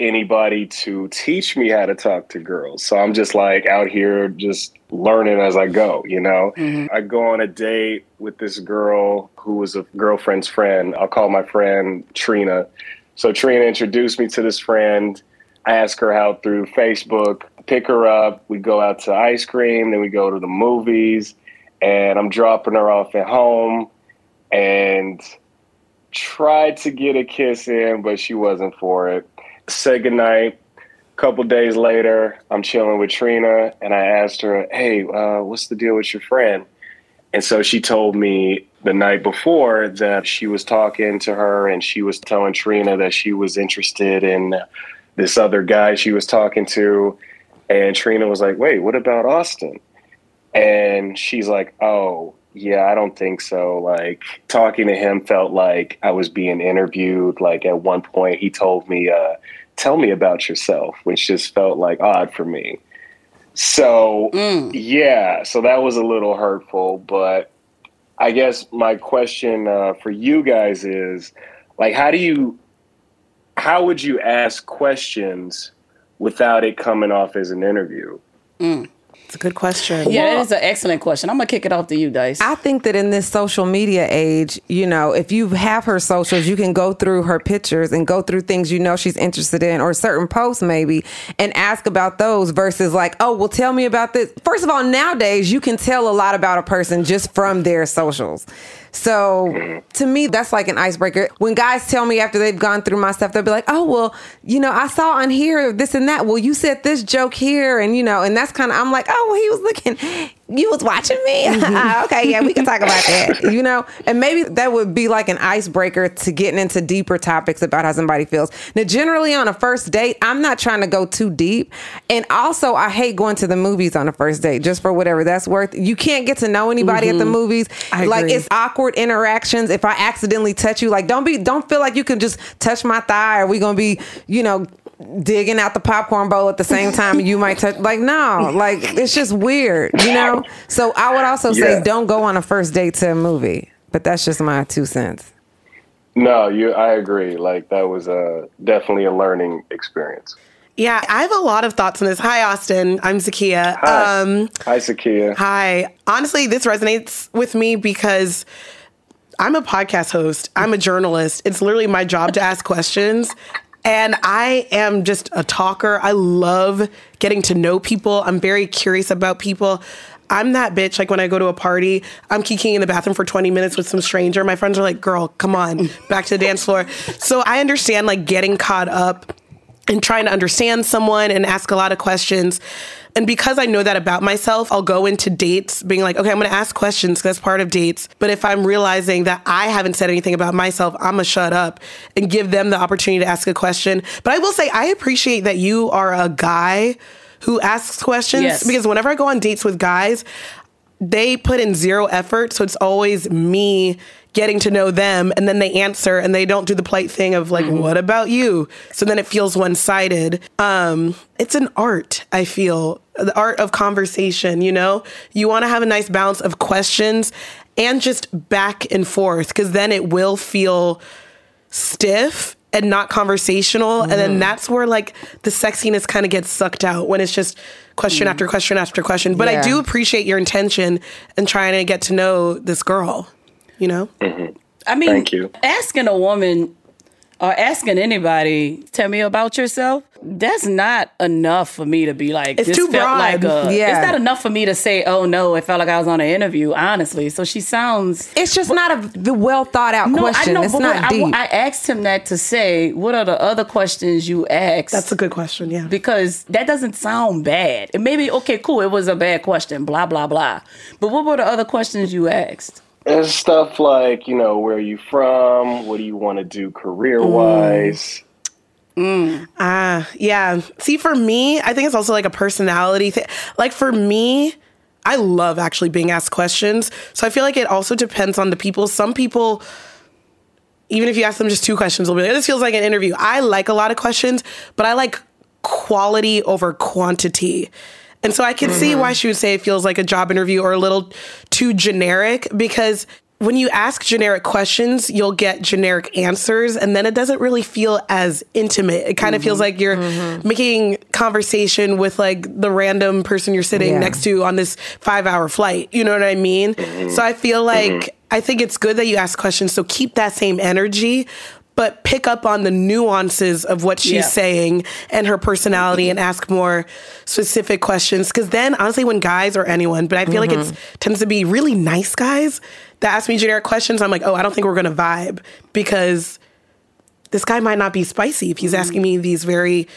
anybody to teach me how to talk to girls. So I'm just like out here just learning as I go, you know. I go on a date with this girl who was a girlfriend's friend. I'll call my friend Trina. So Trina introduced me to this friend. I ask her out through Facebook, pick her up, we go out to ice cream, then we go to the movies, and I'm dropping her off at home and tried to get a kiss in, but she wasn't for it. Said goodnight. A couple days later, I'm chilling with Trina, and I asked her, "Hey, uh, what's the deal with your friend?" And so she told me the night before that she was talking to her and she was telling Trina that she was interested in this other guy she was talking to. And Trina was like, wait, what about Austin? And she's like, oh, yeah, I don't think so. Like, talking to him felt like I was being interviewed. Like, at one point, he told me, uh, tell me about yourself, which just felt like odd for me. So, yeah, so that was a little hurtful. But I guess my question uh, for you guys is like, how do you, how would you ask questions without it coming off as an interview? It's a good question. Yeah, that is an excellent question. I'm gonna kick it off to you, Dice. I think that in this social media age, you know, if you have her socials, you can go through her pictures and go through things you know she's interested in or certain posts maybe and ask about those versus like, oh, well, tell me about this. First of all, nowadays you can tell a lot about a person just from their socials. So to me, that's like an icebreaker. When guys tell me after they've gone through my stuff, they'll be like, oh, well, you know, I saw on here this and that. Well, you said this joke here. And, you know, and that's kind of, I'm like, oh, well, he was looking, you was watching me. [laughs] Mm-hmm. Ah, okay, yeah, we can talk about that, [laughs] you know? And maybe that would be like an icebreaker to getting into deeper topics about how somebody feels. Now, generally on a first date, I'm not trying to go too deep. And also, I hate going to the movies on a first date just for whatever that's worth. You can't get to know anybody at the mm-hmm. movies. I like, agree. it's awkward interactions. If I accidentally touch you, like, don't be, don't feel like you can just touch my thigh or we gonna be, you know, digging out the popcorn bowl at the same time you might touch like no like it's just weird you know so i would also say Yeah. don't go on a first date to a movie but that's just my two cents No, you. I agree. Like that was a definitely a learning experience. Yeah, I have a lot of thoughts on this. Hi, Austin. I'm Zakiya. Hi, Um, hi, Zakiya. hi. Honestly, this resonates with me because I'm a podcast host. I'm a journalist. It's literally my job to ask questions. And I am just a talker. I love getting to know people. I'm very curious about people. I'm that bitch. Like when I go to a party, I'm kikiing in the bathroom for 20 minutes with some stranger. My friends are like, girl, come on, back to the dance floor. So I understand like getting caught up and trying to understand someone and ask a lot of questions. And because I know that about myself, I'll go into dates being like, okay, I'm going to ask questions 'cause that's part of dates. But if I'm realizing that I haven't said anything about myself, I'm going to shut up and give them the opportunity to ask a question. But I will say, I appreciate that you are a guy who asks questions Yes. because whenever I go on dates with guys, they put in zero effort. So it's always me getting to know them and then they answer and they don't do the polite thing of like, what about you? So then it feels one sided. Um, it's an art, I feel, the art of conversation, you know? You want to have a nice balance of questions and just back and forth because then it will feel stiff and not conversational and then that's where like the sexiness kind of gets sucked out when it's just question after mm. question after question. But i do appreciate your intention in trying to get to know this girl you know? Mm-hmm. I mean, Thank you. asking a woman or asking anybody, tell me about yourself. That's not enough for me to be like. It's this too felt broad. like a. Yeah. It's not enough for me to say, oh no, it felt like I was on an interview. Honestly, so she sounds. it's just not a the well thought out No, question I know, it's but not what- I, deep I asked him that to say, what are the other questions you asked? that's a good question yeah because that doesn't sound bad. It maybe okay, cool. It was a bad question. Blah blah blah. But what were the other questions you asked? It's stuff like you know where are you from? What do you want to do career wise? Ah, yeah. See, for me, I think it's also like a personality thing. Like for me, I love actually being asked questions. So I feel like it also depends on the people. Some people, even if you ask them just two questions, will be like, this feels like an interview. I like a lot of questions, but I like quality over quantity. And so I can see why mm-hmm. she would say it feels like a job interview or a little too generic because when you ask generic questions, you'll get generic answers, and then it doesn't really feel as intimate. It kind of feels mm-hmm. like you're mm-hmm. making conversation with like the random person you're sitting Yeah. next to on this five hour flight. You know what I mean? So I feel like I think it's good that you ask questions. So keep that same energy, but pick up on the nuances of what she's Yeah. saying and her personality and ask more specific questions. Cause then honestly, when guys or anyone, but I feel like mm-hmm. it tends to be really nice guys that ask me generic questions, I'm like, oh, I don't think we're gonna vibe because this guy might not be spicy if he's mm-hmm. asking me these very,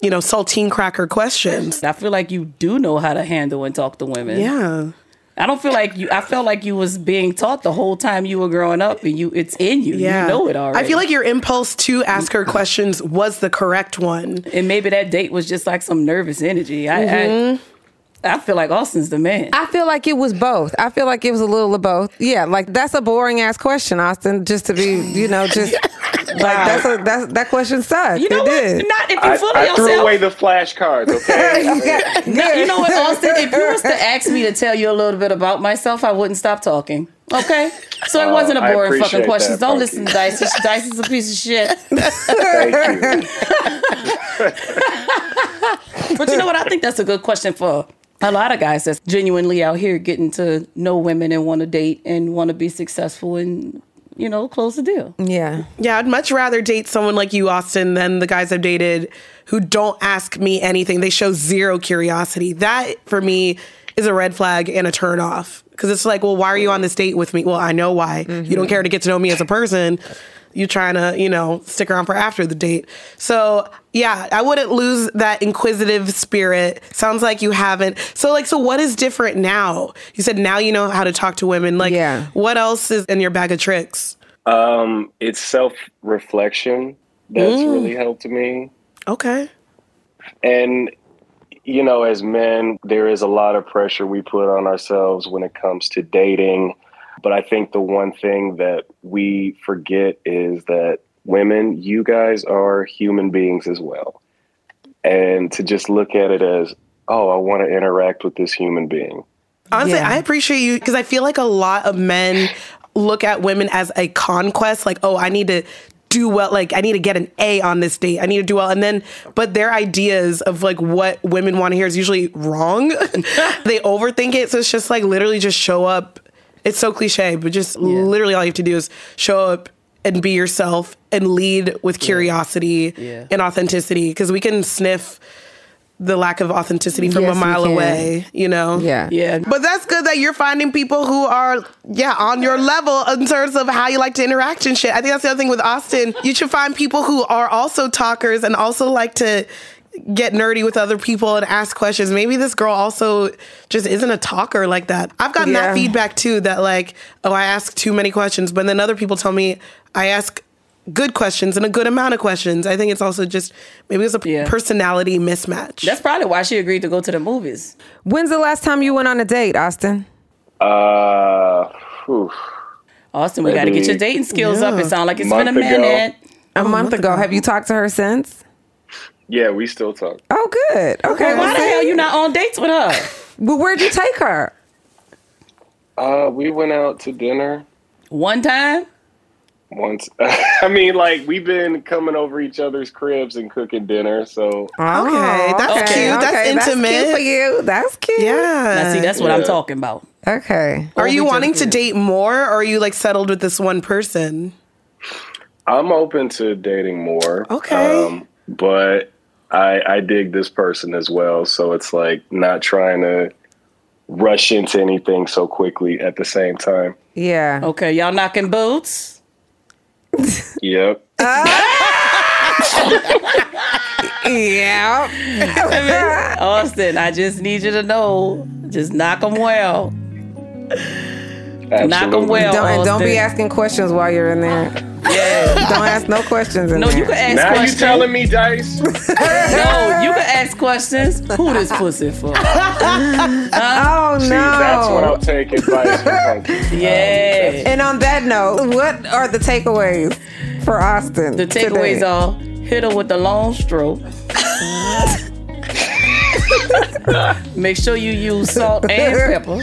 you know, saltine cracker questions. I feel like you do know how to handle and talk to women. Yeah. I don't feel like you. I felt like you was being taught the whole time you were growing up, and you it's in you. Yeah. You know it already. I feel like your impulse to ask her questions was the correct one. and maybe that date was just like some nervous energy. I Mm-hmm. I, I feel like Austin's the man. I feel like it was both. I feel like it was a little of both. Yeah, like that's a boring ass question, Austin. Just to be, you know, just [laughs] like that's a that's that question sucks. you know it what? did. Not if you I, fully I threw yourself. away the flashcards, okay? [laughs] [laughs] No, you know what, Austin? If you was to [laughs] ask me to tell you a little bit about myself, I wouldn't stop talking. Okay, so it wasn't a Oh, boring appreciate fucking question. that, Don't Punkie. listen to Dice. Dice is a piece of shit. Thank you. But you know what? I think that's a good question for a lot of guys that's genuinely out here getting to know women and want to date and want to be successful and you know close the deal. Yeah. Yeah, I'd much rather date someone like you, Austin, than the guys I've dated who don't ask me anything. They show zero curiosity. That, for me, is a red flag and a turn off. Because it's like, well, why are you on this date with me? Well, I know why. You don't mm-hmm. care to get to know me as a person. You trying to, you know, stick around for after the date. So yeah, I wouldn't lose that inquisitive spirit. Sounds like you haven't. So like, so what is different now? You said now you know how to talk to women. Like, Yeah. what else is in your bag of tricks? Um, it's self reflection that's really helped me. Okay. And, you know, as men, there is a lot of pressure we put on ourselves when it comes to dating. But I think the one thing that we forget is that women, you guys are human beings as well. And to just look at it as, oh, I want to interact with this human being. Honestly, Yeah. I appreciate you because I feel like a lot of men look at women as a conquest, like, oh, I need to do well, like, I need to get an A on this date. I need to do well. And then, but their ideas of like what women want to hear is usually wrong. [laughs] they overthink it. So it's just like literally just show up. It's so cliche, but just literally all you have to do is show up and be yourself and lead with curiosity Yeah. and authenticity because we can sniff the lack of authenticity from Yes, a mile away, you know? Yeah. Yeah. But that's good that you're finding people who are, yeah, on your level in terms of how you like to interact and shit. I think that's the other thing with Austin. You should find people who are also talkers and also like to get nerdy with other people and ask questions. Maybe this girl also just isn't a talker like that. I've gotten Yeah. that feedback too that like, oh, I ask too many questions, but then other people tell me I ask good questions and a good amount of questions. I think it's also just maybe it's a Yeah. personality mismatch. That's probably why she agreed to go to the movies. When's the last time you went on a date, Austin? Uh, whew. Austin, we got to get your dating skills up. It sounds like it's been a Month ago. minute. A month ago. Have you talked to her since? Yeah, we still talk. Oh, good. Okay. Why the see? hell you not on dates with her? Well, where'd you take her? Uh, we went out to dinner One time? once. [laughs] I mean, like we've been coming over each other's cribs and cooking dinner. So Okay, that's cute. That's intimate. That's cute for you. That's cute. yeah. Now, see, that's what I'm talking about. Okay. Are you wanting to to date more, or are you like settled with this one person? I'm open to dating more. Okay. Um, but I I dig this person as well. So it's like not trying to rush into anything so quickly at the same time. Yeah. Okay, y'all knocking boots? Yep. [laughs] Yeah. [laughs] Austin, I just need you to know, just knock them well. Knock them well. Don't, and don't Austin. be asking questions while you're in there. Yeah. [laughs] Don't ask no questions. In No, there. you can ask questions. Now you questions. telling me, Dice? [laughs] no, you can ask questions. Who this pussy for? [laughs] Oh no. See, that's what I'll take advice from Punkie. Um, yeah. And on that note, what are the takeaways for Austin? The takeaways today? are hit her with the long stroke. Make sure you use salt and pepper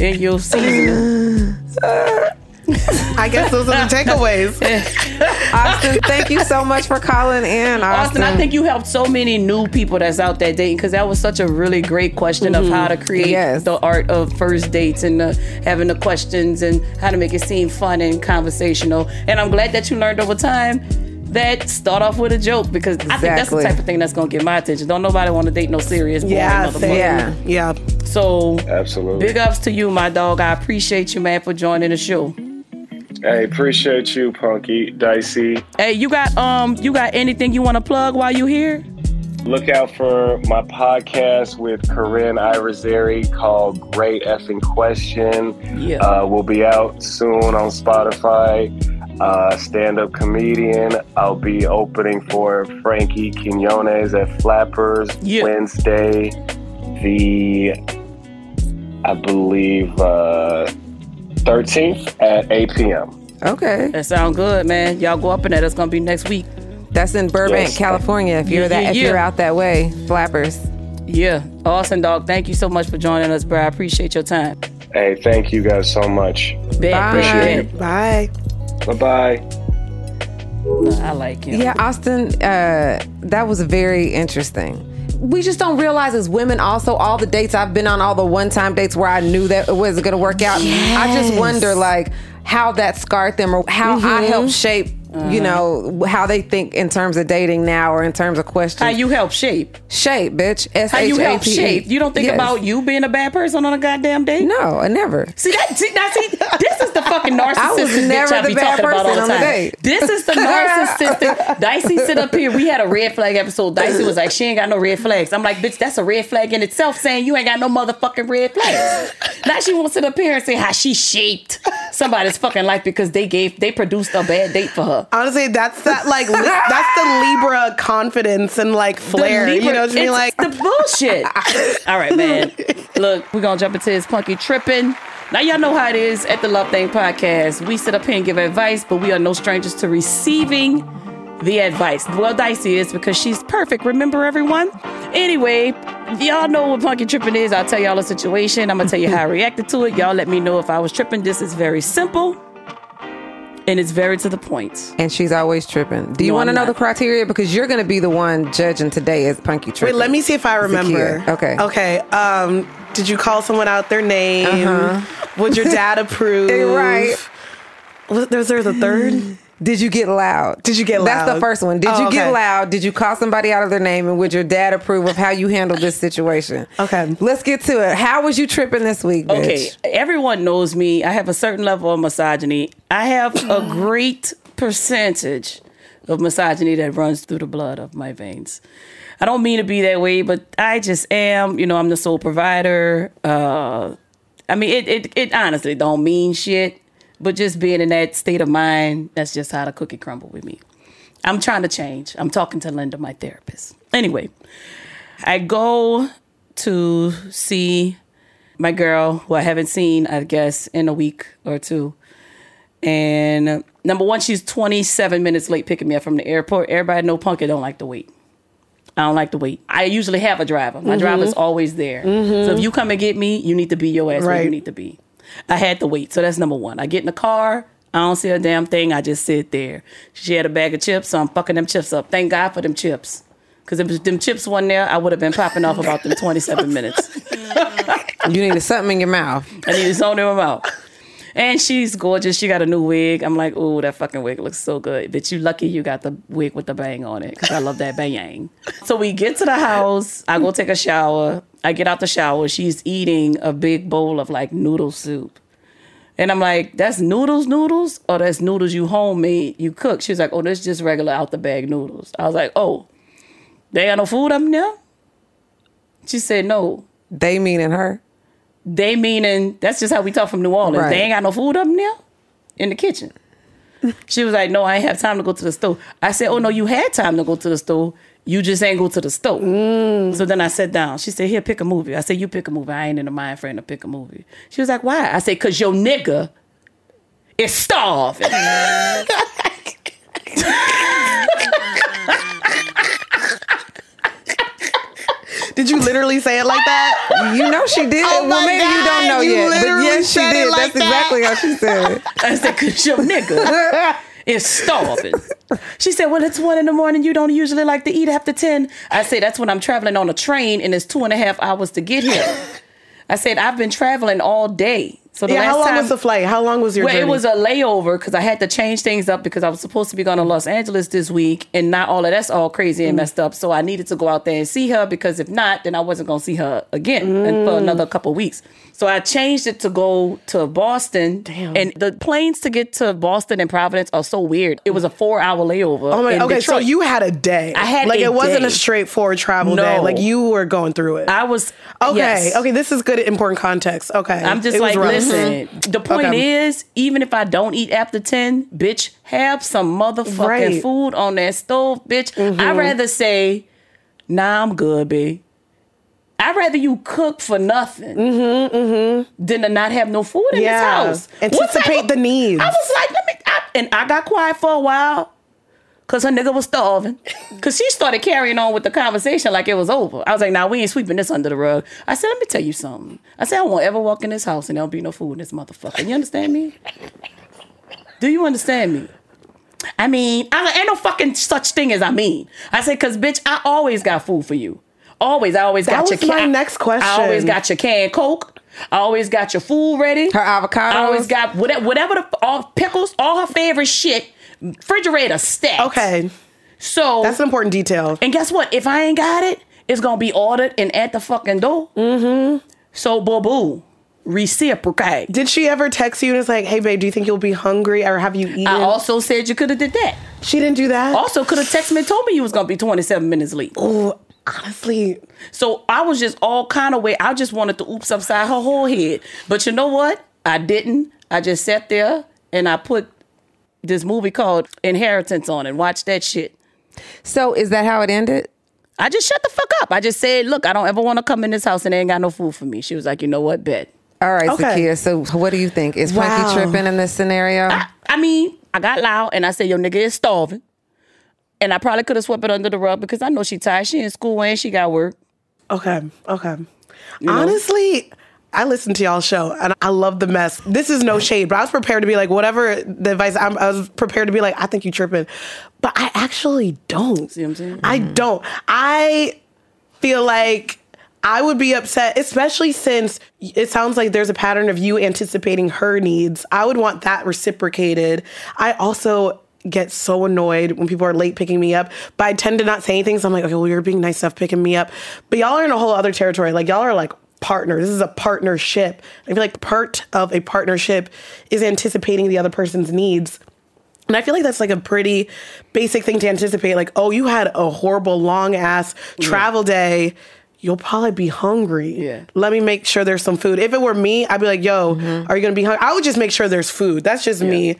in your seasoning. I guess those are the takeaways. [laughs] Austin, thank you so much for calling in, Austin. Austin, I think you helped so many new people that's out there dating because that was such a really great question of how to create Yes. the art of first dates and uh, having the questions and how to make it seem fun and conversational. And I'm glad that you learned over time that start off with a joke because I think that's the type of thing that's gonna get my attention. Don't nobody want to date no serious boy. Yeah, motherfucker. same. Yeah. yeah. So Absolutely. big ups to you, my dog. I appreciate you, man, for joining the show. Hey, appreciate you, Punkie, Dicey. Hey, you got um, you got anything you want to plug while you here? Look out for my podcast with Corinne Irizarry called Great Effing Question. Yeah. Uh, will be out soon on Spotify. Uh, Stand up comedian. I'll be opening for Frankie Quinones at Flappers Yeah. Wednesday, the, I believe, uh, 13th at 8 p.m. Okay. That sound good, man. Y'all go up in there. That's gonna be next week. That's in Burbank, Yes. California. If you're Yeah, that, yeah, if yeah. you're out that way, flappers. Yeah. Awesome, dog. Thank you so much for joining us, bro. I appreciate your time. Hey, thank you guys so much. Bet, Bye. bet, Bye. Bye bye. I like him. Yeah, Austin, uh, that was very interesting. We just don't realize as women also all the dates I've been on, all the one time dates where I knew that it wasn't gonna work out. I just wonder like how that scarred them or how I helped shape, you uh-huh. know, how they think in terms of dating now or in terms of questions. How you help shape? shape, bitch. S How you help shape? You don't think Yes. about you being a bad person on a goddamn date? No, I never. See that? See, now, see, this is the fucking narcissistic [laughs] I was never bitch I the be bad talking about all person the on the date. This is the [laughs] narcissistic. Dicey sit up here. We had a red flag episode. Dicey was like, she ain't got no red flags. I'm like, bitch, that's a red flag in itself. Saying you ain't got no motherfucking red flags. now she wants to sit up here and say how she shaped somebody's fucking life because they gave they produced a bad date for her. Honestly, that's that like li- [laughs] that's the Libra confidence and like flair. The you know what I mean? it's Like the bullshit. [laughs] All right, man. [laughs] Look, we're gonna jump into this punkie tripping. Now y'all know how it is at the Love Thang podcast. We sit up here and give advice, but we are no strangers to receiving the advice. Well, Dicey is because she's perfect. Remember, everyone. Anyway, y'all know what punkie tripping is. I'll tell y'all a situation. I'm gonna tell you how I reacted to it. Y'all let me know if I was tripping. This is very simple. And it's very to the point. And she's always tripping. Do you No, want to know not. the criteria? Because you're going to be the one judging today as Punkie tripping. wait, let me see if I remember. Zakiya. Okay. Okay. Um, did you call someone out their name? Would your dad [laughs] approve? You're right. Was, there there's a third. [laughs] Did you get loud? Did you get loud? That's the first one. Did Oh, you get loud? Did you call somebody out of their name? And would your dad approve of how you handled this situation? Okay. Let's get to it. How was you tripping this week, bitch? Okay, everyone knows me. I have a certain level of misogyny. I have a [clears throat] great percentage of misogyny that runs through the blood of my veins. I don't mean to be that way, but I just am. You know, I'm the sole provider. Uh, I mean, it, it it honestly don't mean shit, but just being in that state of mind, that's just how the cookie crumble with me. I'm trying to change. I'm talking to Linda, my therapist. Anyway, I go to see my girl, who I haven't seen, I guess, in a week or two. And number one, she's 27 minutes late picking me up from the airport. Everybody know Punkie don't like to wait. I don't like to wait. I usually have a driver. My mm-hmm. driver's always there. Mm-hmm. So if you come and get me, you need to be your ass where you need to be. I had to wait. So that's number one. I get in the car. I don't see a damn thing. I just sit there. She had a bag of chips, so I'm fucking them chips up. Thank God for them chips. Because if them chips wasn't there, I would have been popping off about them 27 minutes. You needed something in your mouth. I need something in my mouth. And she's gorgeous. She got a new wig. I'm like, oh, that fucking wig looks so good. But you lucky you got the wig with the bang on it because I love that bang. [laughs] So we get to the house. I go take a shower. I get out the shower. She's eating a big bowl of like noodle soup. And I'm like, that's noodles, noodles, or that's noodles you homemade, you cook. She was like, oh, that's just regular out the bag noodles. I was like, oh, they got no food up there? She said, no. They meaning her. They meaning that's just how we talk from New Orleans. Right. They ain't got no food up in there in the kitchen. [laughs] She was like, "No, I ain't have time to go to the store." I said, "Oh no, you had time to go to the store. You just ain't go to the store." Mm. So then I sat down. She said, "Here, pick a movie." I said, "You pick a movie. I ain't in the mind frame to pick a movie." She was like, "Why?" I said, "Cause your nigga is starving." [laughs] [laughs] Did you literally say it like that? You know she did. Oh well, my maybe you don't know you yet. But yes, she did. like That's that. exactly how she said it. [laughs] I said, cause your nigga [laughs] is starving. She said, well, it's one in the morning. You don't usually like to eat after 10. I said, that's when I'm traveling on a train and it's two and a half hours to get here. I said, I've been traveling all day. So the yeah, last how long time, was the flight? How long was your well, journey? it was a layover because I had to change things up because I was supposed to be going to Los Angeles this week, and not all of that's all crazy Mm. and messed up. So I needed to go out there and see her because if not, then I wasn't going to see her again Mm. for another couple weeks. So I changed it to go to Boston. Damn. And the planes to get to Boston and Providence are so weird. It was a four hour layover. Oh my, okay, so you had a day. I had like it wasn't a straightforward travel No. day. Like you were going through it. I was okay, yes. okay, this is good, important context. Okay, I'm just It like, listen. [laughs] The point Okay. is, even if I don't eat after ten, bitch, have some motherfucking Right. Mm-hmm. food on that stove, bitch. I'd rather say, nah, I'm good, b. I'd rather you cook for nothing mm-hmm, mm-hmm. than to not have no food in Mm-hmm, Yeah. this house. Anticipate the needs. I was like, let me, I, and I got quiet for a while. Cause her nigga was starving. Cause she started carrying on with the conversation like it was over. I was like, nah, we ain't sweeping this under the rug. I said, let me tell you something. I said, I won't ever walk in this house and there'll be no food in this motherfucker. You understand me? Do you understand me? I mean, I ain't no fucking such thing as I mean. I said, cause bitch, I always got food for you. Always, I always That got was your my can- next I always got your canned Coke. I always got your food ready. Her avocado. I always got whatever, whatever the all pickles, all her favorite shit. Refrigerator stacked. Okay, So that's an important detail. and guess what? If I ain't got it, it's gonna be ordered and at the fucking door. Mm-hmm. So boo boo, reciprocate. Did she ever text you and it's like, "Hey, babe, do you think you'll be hungry, or have you eaten?" I also said you could have did that. she didn't do that. Also could have texted me and told me you was gonna be 27 minutes late. Oh, honestly, So I was just all kind of way. I just wanted to oops upside her whole head. But you know what? I didn't. I just sat there and I put this movie called Inheritance on and watch that shit. So is that how it ended? I just shut the fuck up. I just said, look, I don't ever want to come in this house and they ain't got no food for me. She was like, you know what, bet. All right, Okay. Zakiya. So what do you think? Is Wow. Frankie tripping in this scenario? I mean, I got loud and I said, yo, nigga is starving. And I probably could have swept it under the rug because I know she tired. She in school and she got work. okay, okay. Honestly. I listened to y'all's show and I love the mess. This is no shade, but I was prepared to be like, whatever the advice, I'm, I was prepared to be like, I think you tripping. But I actually don't. See what I'm saying? I mm-hmm. don't. I feel like I would be upset, especially since it sounds like there's a pattern of you anticipating her needs. I would want that reciprocated. I also get so annoyed when people are late picking me up, but I tend to not say anything. So I'm like, okay, well, you're being nice enough picking me up. But y'all are in a whole other territory. Like, y'all are like partners. This is a partnership. I feel like part of a partnership is anticipating the other person's needs. And I feel like that's like a pretty basic thing to anticipate. Like, oh, you had a horrible long ass travel day. You'll probably be hungry. Yeah. Let me make sure there's some food. If it were me, I'd be like, yo, mm-hmm. are you gonna be hungry? I would just make sure there's food. That's just me.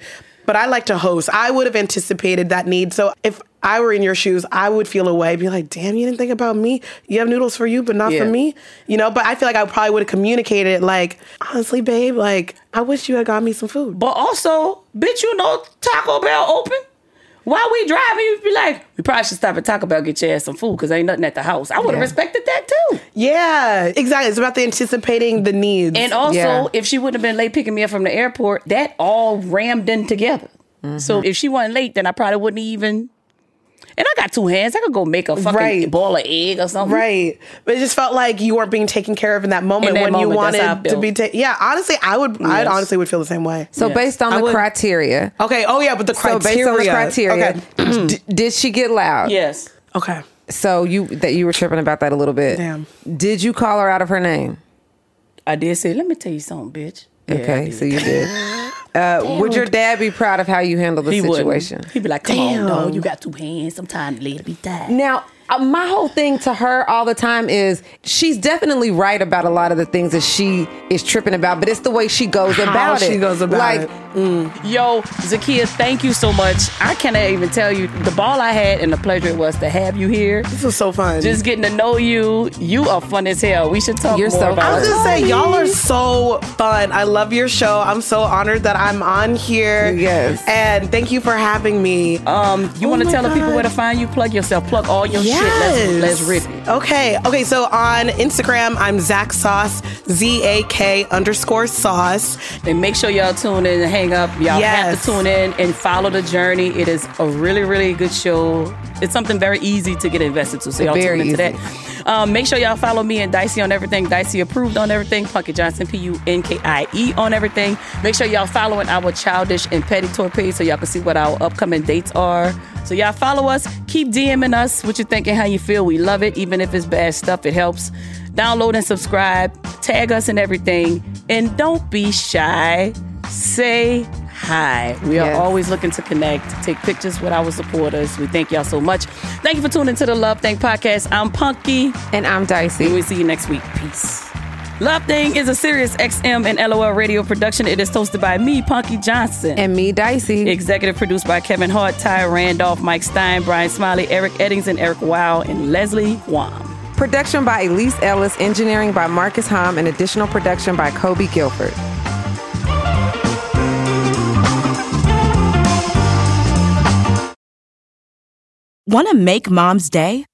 But I like to host. I would have anticipated that need. So if I were in your shoes, I would feel away, be like, damn, you didn't think about me. You have noodles for you, but not Yeah. for me. You know, but I feel like I probably would have communicated like, honestly, babe, like, I wish you had got me some food. But also, bitch, you know Taco Bell open. While we driving, you'd be like, we probably should stop at Taco Bell get your ass some food because ain't nothing at the house. I would have Yeah. respected that too. Yeah, exactly. It's about the anticipating the needs. And also, Yeah. if she wouldn't have been late picking me up from the airport, that all rammed in together. So mm-hmm. if she wasn't late, then I probably wouldn't even. And I got two hands. I could go make a fucking Right. ball of egg or something. right. But it just felt like you weren't being taken care of in that moment In that when you moment, that's how I wanted to be taken. Yeah, honestly, I would, I honestly would feel the same way. so Yes. based on I the would- criteria. Okay. Oh, yeah, but the criteria. So criteria. based on the criteria, Okay. d- did she get loud? Yes. Okay. So you that you were tripping about that a little bit. Damn. Did you call her out of her name? I did say, let me tell you something, bitch. Yeah, Okay, so you did. [laughs] Uh, would your dad be proud of how you handled the he situation? wouldn't. He'd be like, come Damn. on, dog. You got two hands. Sometimes lady be tired. Now, my whole thing to her all the time is she's definitely right about a lot of the things that she is tripping about, but it's the way she goes How about it. she goes about like, it. Yo, Zakiya, thank you so much. I cannot even tell you the ball I had and the pleasure it was to have you here. This was so fun. Just getting to know you. You are fun as hell. We should talk You're more so about I was it. just saying, y'all are so fun. I love your show. I'm so honored that I'm on here. Yes. And thank you for having me. Um, you Oh want to my tell the people where to find you? Plug yourself. Plug all your Yes. Shit. Let's, let's rip it. Okay. Okay. So on Instagram, I'm Zak Sauce, Z A K underscore sauce. And make sure y'all tune in and hang up. Y'all have to tune in and follow the journey. It is a really, really good show. It's something very easy to get invested to. So y'all Very tune into easy. that. Um, make sure y'all follow me and Dicey on everything. Dicey approved on everything. Punkie Johnson, P U N K I E on everything. Make sure y'all following our childish and petty tour page so y'all can see what our upcoming dates are. So y'all follow us. Keep DMing us what you think and how you feel. We love it. Even if it's bad stuff, it helps. Download and subscribe. Tag us and everything. And don't be shy. Say hi. We are Yes. always looking to connect, take pictures with our supporters. We thank y'all so much. Thank you for tuning to the Love Thang podcast. I'm Punkie. And I'm Dicey. And we'll see you next week. Peace. Love Thang is a Sirius XM and LOL radio production. It is hosted by me, Punkie Johnson. And me, Dicey. Executive produced by Kevin Hart, Ty Randolph, Mike Stein, Brian Smiley, Eric Eddington, Eric Wow, and Leslie Guam. Production by Elise Ellis, engineering by Marcus Hom, and additional production by Kobe Guilford. Want to make mom's day?